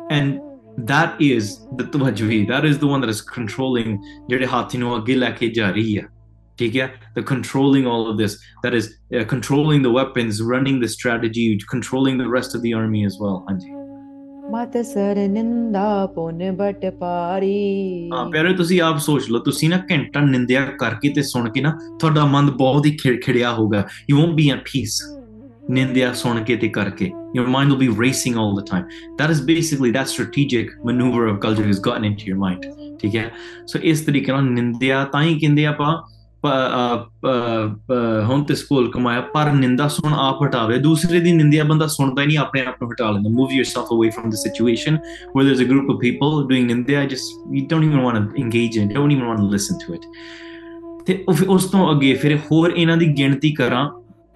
And that is the tawajwi, that is the one that is controlling the controlling all of this, that is uh, controlling the weapons, running the strategy, controlling the rest of the army as well. Hanji. ਮਤ ਸਰ ਨਿੰਦਾ ਪੁਨ but ਪਾਰੀ ਹਾਂ ਪਿਆਰੇ ਤੁਸੀਂ ਆਪ ਸੋਚ ਲਓ ਤੁਸੀਂ ਨਾ ਘੰਟਾ ਨਿੰਦਿਆ ਕਰਕੇ ਤੇ ਸੁਣ ਕੇ ਨਾ ਤੁਹਾਡਾ ਮਨ ਬਹੁਤ ਹੀ ਖਿੜਖਿੜਿਆ ਹੋਗਾ you won't be at peace ਨਿੰਦਿਆ ਸੁਣ ਕੇ ਤੇ ਕਰਕੇ your mind will be racing all the time that is basically that strategic maneuver of culture has gotten into your mind ਠੀਕ ਹੈ ਸੋ ਇਸ ਤਰੀਕੇ ਨਾਲ ਨਿੰਦਿਆ ਤਾਂ ਹੀ ਕਹਿੰਦੇ ਆਪਾਂ ਹੰਤ ਸਕੂਲ ਕਮਾਇਆ, ਪਰ ਨਿੰਦਾ ਸੁਣ ਆਪ ਹਟਾਵੇ ਦੂਸਰੇ ਦੀ ਨਿੰਦਿਆ ਬੰਦਾ ਸੁਣਦਾ ਹੀ ਨਹੀਂ, ਆਪਣੇ ਆਪ ਨੂੰ ਹਟਾ ਲੈਂਦਾ। Move yourself away from the situation where there's a group of people doing nindiya just you don't even want to engage in don't even want to listen to it ਤੇ ਉਸ ਤੋਂ ਅੱਗੇ ਫਿਰ ਹੋਰ ਇਹਨਾਂ ਦੀ ਗਿਣਤੀ ਕਰਾਂ।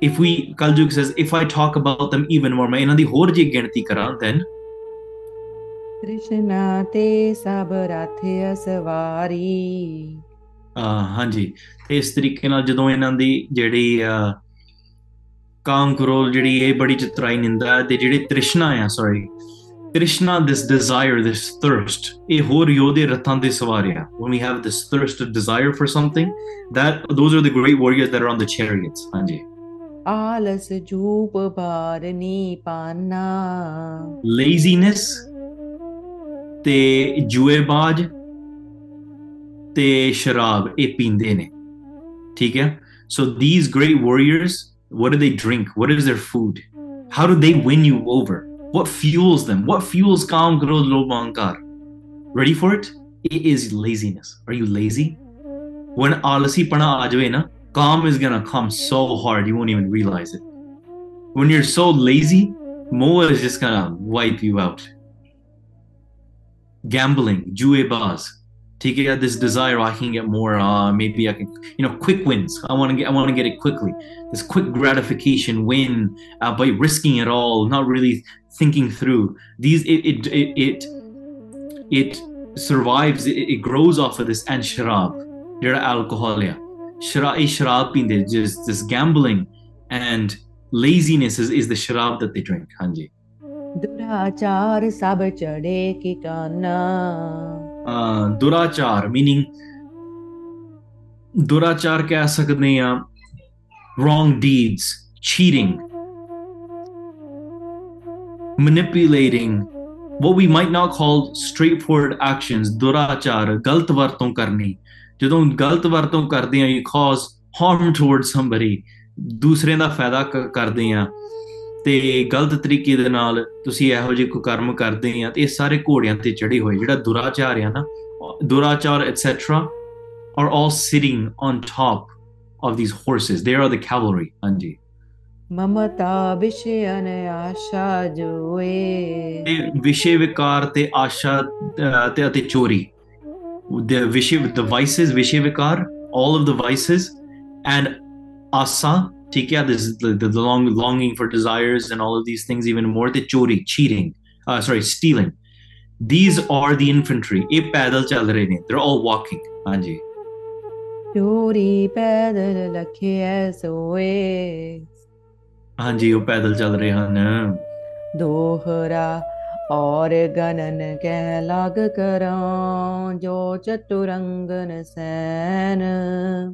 If we Kaljuk says, if I talk about them even more, ਮੈਂ ਇਹਨਾਂ ਦੀ ਹੋਰ ਜੇ ਗਿਣਤੀ ਕਰਾਂ, then? ਕ੍ਰਿਸ਼ਨਾ ਤੇ ਸਭ ਰਾਥੇ ਅਸਵਾਰੀ। ਹਾਂਜੀ ਇਸ ਤਰੀਕੇ ਨਾਲ ਜਦੋਂ ਇਹਨਾਂ ਦੀ ਜਿਹੜੀ ਕਾਮ ਕਰੋਲ ਜਿਹੜੀ ਇਹ ਬੜੀ ਚਤਰਾਈ ਨਿੰਦਾ ਤੇ ਜਿਹੜੇ ਤ੍ਰਿਸ਼ਨਾ ਆ ਸੌਰੀ ਤ੍ਰਿਸ਼ਨਾ this desire this thirst ਇਹ ਹੋਰ ਯੋਧੇ ਰਥਾਂ ਦੇ ਸਵਾਰ ਆ when we have this thirst of desire for something that those are the great warriors that are on the chariots ਹਾਂਜੀ ਆਲਸ ਜੂਪ ਬਾਰਨੀ ਪਾਨਾ laziness ਤੇ ਜੂਏਬਾਜ਼ ਤੇ ਸ਼ਰਾਬ ਇਹ ਪੀਂਦੇ ਨੇ ਠੀਕ ਹੈ so these great what do they drink? What is their food? How do they win you over? What fuels them? What fuels kaam krodh lob ready for it? It is laziness. Are you lazy? When alasi pana aa jawe na kaam is gonna come so hard you won't even realize it. When you're so lazy moa is just gonna wipe you out. Gambling jue bars taking out this desire i can get more uh, maybe i can you know quick wins. I want to get i want to get it quickly. This quick gratification win uh, by risking it all not really thinking through. These it it it it, it survives it, it, grows off of this and sharab they're alcoholia shara'i sharab they're just this gambling and laziness is, is the sharab that they drink hanji. Durachar uh, durachar meaning ਦੁਰਾਚਾਰ ਕਹਿ ਸਕਦੇ ਆ wrong deeds cheating manipulating what we might not call straightforward actions ਦੁਰਾਚਾਰ ਗਲਤ ਵਰਤੋਂ ਕਰਨੀ ਜਦੋਂ ਗਲਤ ਵਰਤੋਂ ਕਰਦੇ ਆ you cause harm towards somebody ਦੂਸਰੇ ਦਾ ਫਾਇਦਾ ਕ- ਕਰਦੇ ਆ ਤੇ ਗਲਤ ਤਰੀਕੇ ਦੇ ਨਾਲ ਤੁਸੀਂ ਇਹੋ ਜਿਹੇ ਕੋਈ ਕਰਮ ਕਰਦੇ ਆ ਤੇ ਇਹ ਸਾਰੇ ਘੋੜਿਆਂ ਤੇ ਚੜੇ ਹੋਏ ਜਿਹੜਾ ਦੁਰਾਚਾਰ ਆ ਨਾ ਦੁਰਾਚਾਰ etc are all sitting on top of these horses. They are the cavalry. ਹਾਂਜੀ। ਮਮਤਾ ਵਿਸ਼ਯਨ ਆਸ਼ਾ ਜੋਏ। ਤੇ ਵਿਸ਼ੇ ਵਿਕਾਰ ਤੇ ਆਸ਼ਾ ਤੇ ਅਤੇ ਚੋਰੀ। The ਵਿਸ਼ੇ the vices ਵਿਸ਼ੇ ਵਿਕਾਰ all of the vices and asa ठीक this the, the, the long longing for desires and all of these things even more. The chori cheating uh, sorry stealing. These are the infantry. They're all walking. Anji. जी चोरी पैदल लखे सोए हाँ जी वो पैदल और गणन के लाग करा, जो चतुरंगन सैन।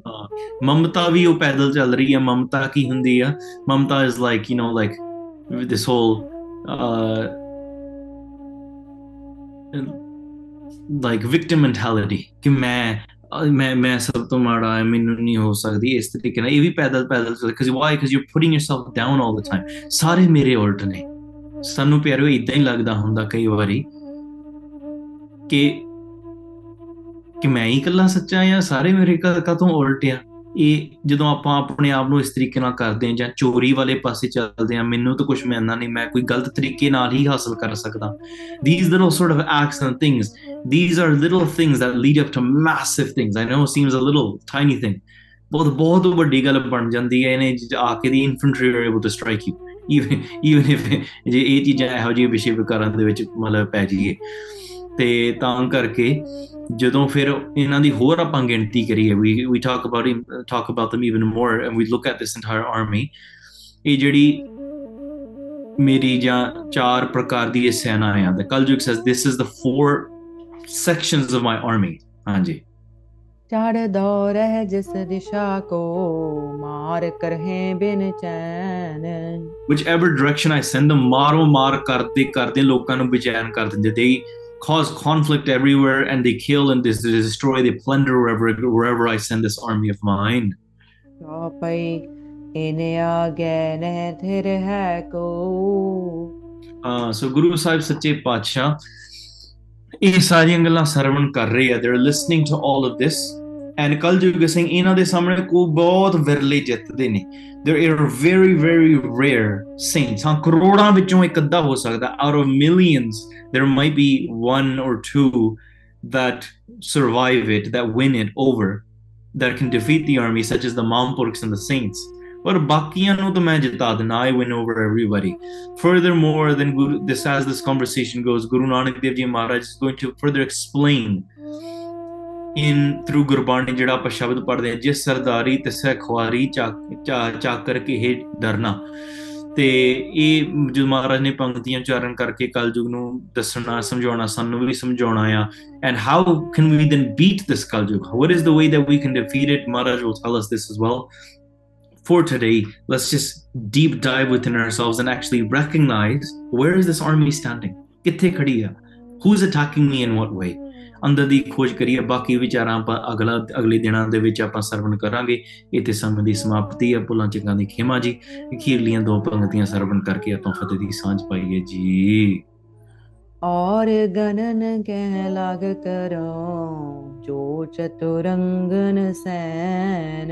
हाँ, ममता भी वो पैदल चल रही है, ममता की हिंदी है। Mamta is like you know like this whole like victim mentality कि मैं मैं मैं सब तो माड़ा है, मैनू नहीं हो सकती इस तरीके ना। ये भी पैदल पैदल चल because why because you putting yourself down all the time सारे मेरे उल्ट नहीं ਸਾਨੂੰ ਪਿਆਰਿਓ ਇਦਾਂ ਹੀ ਲੱਗਦਾ ਹੁੰਦਾ ਕਈ ਵਾਰੀ ਕਿ ਕਿ ਮੈਂ ਹੀ ਇਕੱਲਾ ਸੱਚਾ ਜਾਂ ਸਾਰੇ ਮੇਰੇ ਕਦੋਂ ਉਲਟ ਆ? ਇਹ ਜਦੋਂ ਆਪਾਂ ਆਪਣੇ ਆਪ ਨੂੰ ਇਸ ਤਰੀਕੇ ਨਾਲ ਕਰਦੇ ਹਾਂ ਜਾਂ ਚੋਰੀ ਵਾਲੇ ਪਾਸੇ ਚੱਲਦੇ ਹਾਂ, ਮੈਨੂੰ ਤਾਂ ਕੁਝ ਮਿਲਣਾ ਨਹੀਂ, ਮੈਂ ਕੋਈ ਗਲਤ ਤਰੀਕੇ ਨਾਲ ਹੀ ਹਾਸਲ ਕਰ ਸਕਦਾ। These little sort of acts and things, these are little things that lead up to massive things. I know it seems a little tiny thing ਬਹੁਤ ਬਹੁਤ ਵੱਡੀ ਗੱਲ ਬਣ ਜਾਂਦੀ ਹੈ, ਇਹਨੇ ਆ ਕੇ ਦੀ infantry are able to strike you even even if ਜੇ ਇਹ ਚੀਜ਼ਾਂ ਇਹੋ ਜਿਹੀ ਵਿਸ਼ੇ ਵਿਕਾਰਾਂ ਦੇ ਵਿੱਚ ਮਤਲਬ ਪੈ ਜਾਈਏ ਤੇ ਤਾਂ ਕਰਕੇ ਜਦੋਂ ਫਿਰ ਇਹਨਾਂ ਦੀ ਹੋਰ ਆਪਾਂ ਗਿਣਤੀ ਕਰੀਏ ਵੀ we talk about him talk about them even more and we look at this entire army ਇਹ ਜਿਹੜੀ ਮੇਰੀ ਜਾਂ ਚਾਰ ਪ੍ਰਕਾਰ ਦੀ ਇਹ ਸੈਨਾ ਆ the ਕਲਯੁਗ says this is the four sections of my army ਹਾਂਜੀ चढ़ दौड़ है जिस दिशा को मार कर है बिन चैन whichever direction I send them ਮਾਰੋ ਮਾਰ ਕਰਦੇ ਕਰਦੇ ਲੋਕਾਂ ਨੂੰ ਬੇਚੈਨ ਕਰ ਦਿੰਦੇ they cause conflict everywhere and they kill and they destroy they plunder wherever wherever I send this army of mine तो पई इन आगे न थिर है को uh, so Guru Sahib ਸੱਚੇ ਪਾਤਸ਼ਾਹ ਇਹ ਸਾਰੀਆਂ ਗੱਲਾਂ ਸਰਵਣ ਕਰ ਰਹੇ ਆ they're listening to all of this and ਕਲਯੁਗ ਸਿੰਘ ਇਹਨਾਂ ਦੇ ਸਾਹਮਣੇ ਕੋ ਬਹੁਤ ਵਿਰਲੇ ਜਿੱਤਦੇ ਨੇ there are very very rare saints ਹਾਂ ਕਰੋੜਾਂ ਵਿੱਚੋਂ ਇੱਕ ਅੱਧਾ ਹੋ ਸਕਦਾ out of millions there might be one or two that survive it that win it over that can defeat the army such as the Mampurks and the saints ਪਰ ਬਾਕੀਆਂ ਨੂੰ ਤਾਂ ਮੈਂ ਜਿਤਾ ਦਿੰਦਾ I win over everybody furthermore then guru this as this conversation goes Guru Nanak Dev ji Maharaj is going to further explain in through Gurbani ਜਿਹੜਾ ਆਪਾਂ ਸ਼ਬਦ ਪੜਦੇ ਆ ਜਿਸ ਸਰਦਾਰੀ ਤਿਸੈ ਖੁਆਰੀ ਚਾ ਕਰਕੇ ਹੈ ਡਰਨਾ ਤੇ ਇਹ ਜੋ ਮਹਾਰਾਜ ਨੇ ਪੰਕਤੀਆਂ ਉਚਾਰਨ ਕਰਕੇ ਕਲਯੁਗ ਨੂੰ ਦੱਸਣਾ, ਸਮਝਾਉਣਾ, ਸਾਨੂੰ ਵੀ ਸਮਝਾਉਣਾ ਆ। And how can we then beat this Kalyug? What is the way that we can defeat it Maharaj will tell us this as well for today, let's just deep dive within ourselves and actually recognize where is this army standing? ਕਿੱਥੇ ਖੜੀ ਆ? Who's attacking me in what way? ਅੰਦਰ ਦੀ ਖੋਜ ਕਰੀਏ ਬਾਕੀ ਵਿਚਾਰਾਂ ਆਪਾਂ ਅਗਲਾ ਅਗਲੇ ਦਿਨਾਂ ਦੇ ਵਿੱਚ ਆਪਾਂ ਸਰਵਣ ਕਰਾਂਗੇ ਇਤੇ ਸਮੇਂ ਦੀ ਸਮਾਪਤੀ ਆ ਪੁਲਾਂ ਚੰਗਾਂ ਦੀ ਖਿਮਾ ਜੀ ਅਖੀਰਲੀਆਂ ਦੋ ਪੰਕਤੀਆਂ ਸਰਵਣ ਕਰਕੇ ਆਪਾਂ ਫਤਿਹ ਦੀ ਸਾਂਝ ਪਾਈਏ ਜੀ ਔਰ ਗਨਨ ਕਹਿ ਲਾਗ ਕਰੋ ਜੋ ਚਤੁਰੰਗਨ ਸੈਨ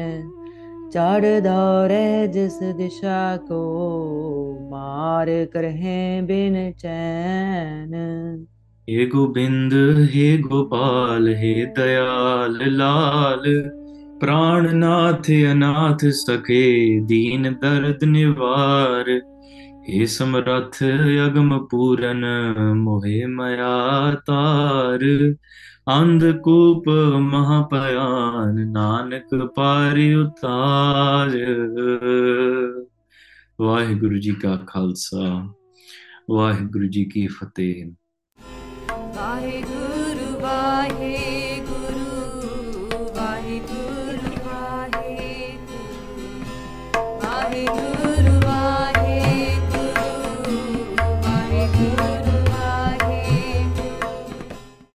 चढ़ दौड़े जिस दिशा को मार कर है बिन चैन। हे गोबिंद, हे गोपाल, हे दयाल लाल, प्राणनाथ अनाथ सखे, दीन दर्द निवार। हे समरथ, अगम पूरन, मोहे मया तार। ਅੰਧਕੂਪ ਮਹਾਪਿਆਨ ਨਾਨਕ ਪਾਰਿ ਉਤਾਰ। ਵਾਹਿਗੁਰੂ ਜੀ ਕਾ ਖਾਲਸਾ, ਵਾਹਿਗੁਰੂ ਜੀ ਕੀ ਫਤਿਹ। ਵਾਹਿਗੁਰੂ ਵਾਹਿਗੁਰੂ ਵਾਹਿਗੁਰੂ ਵਾਹਿਗੁਰੂ। ਵਾਹਿਗੁਰੂ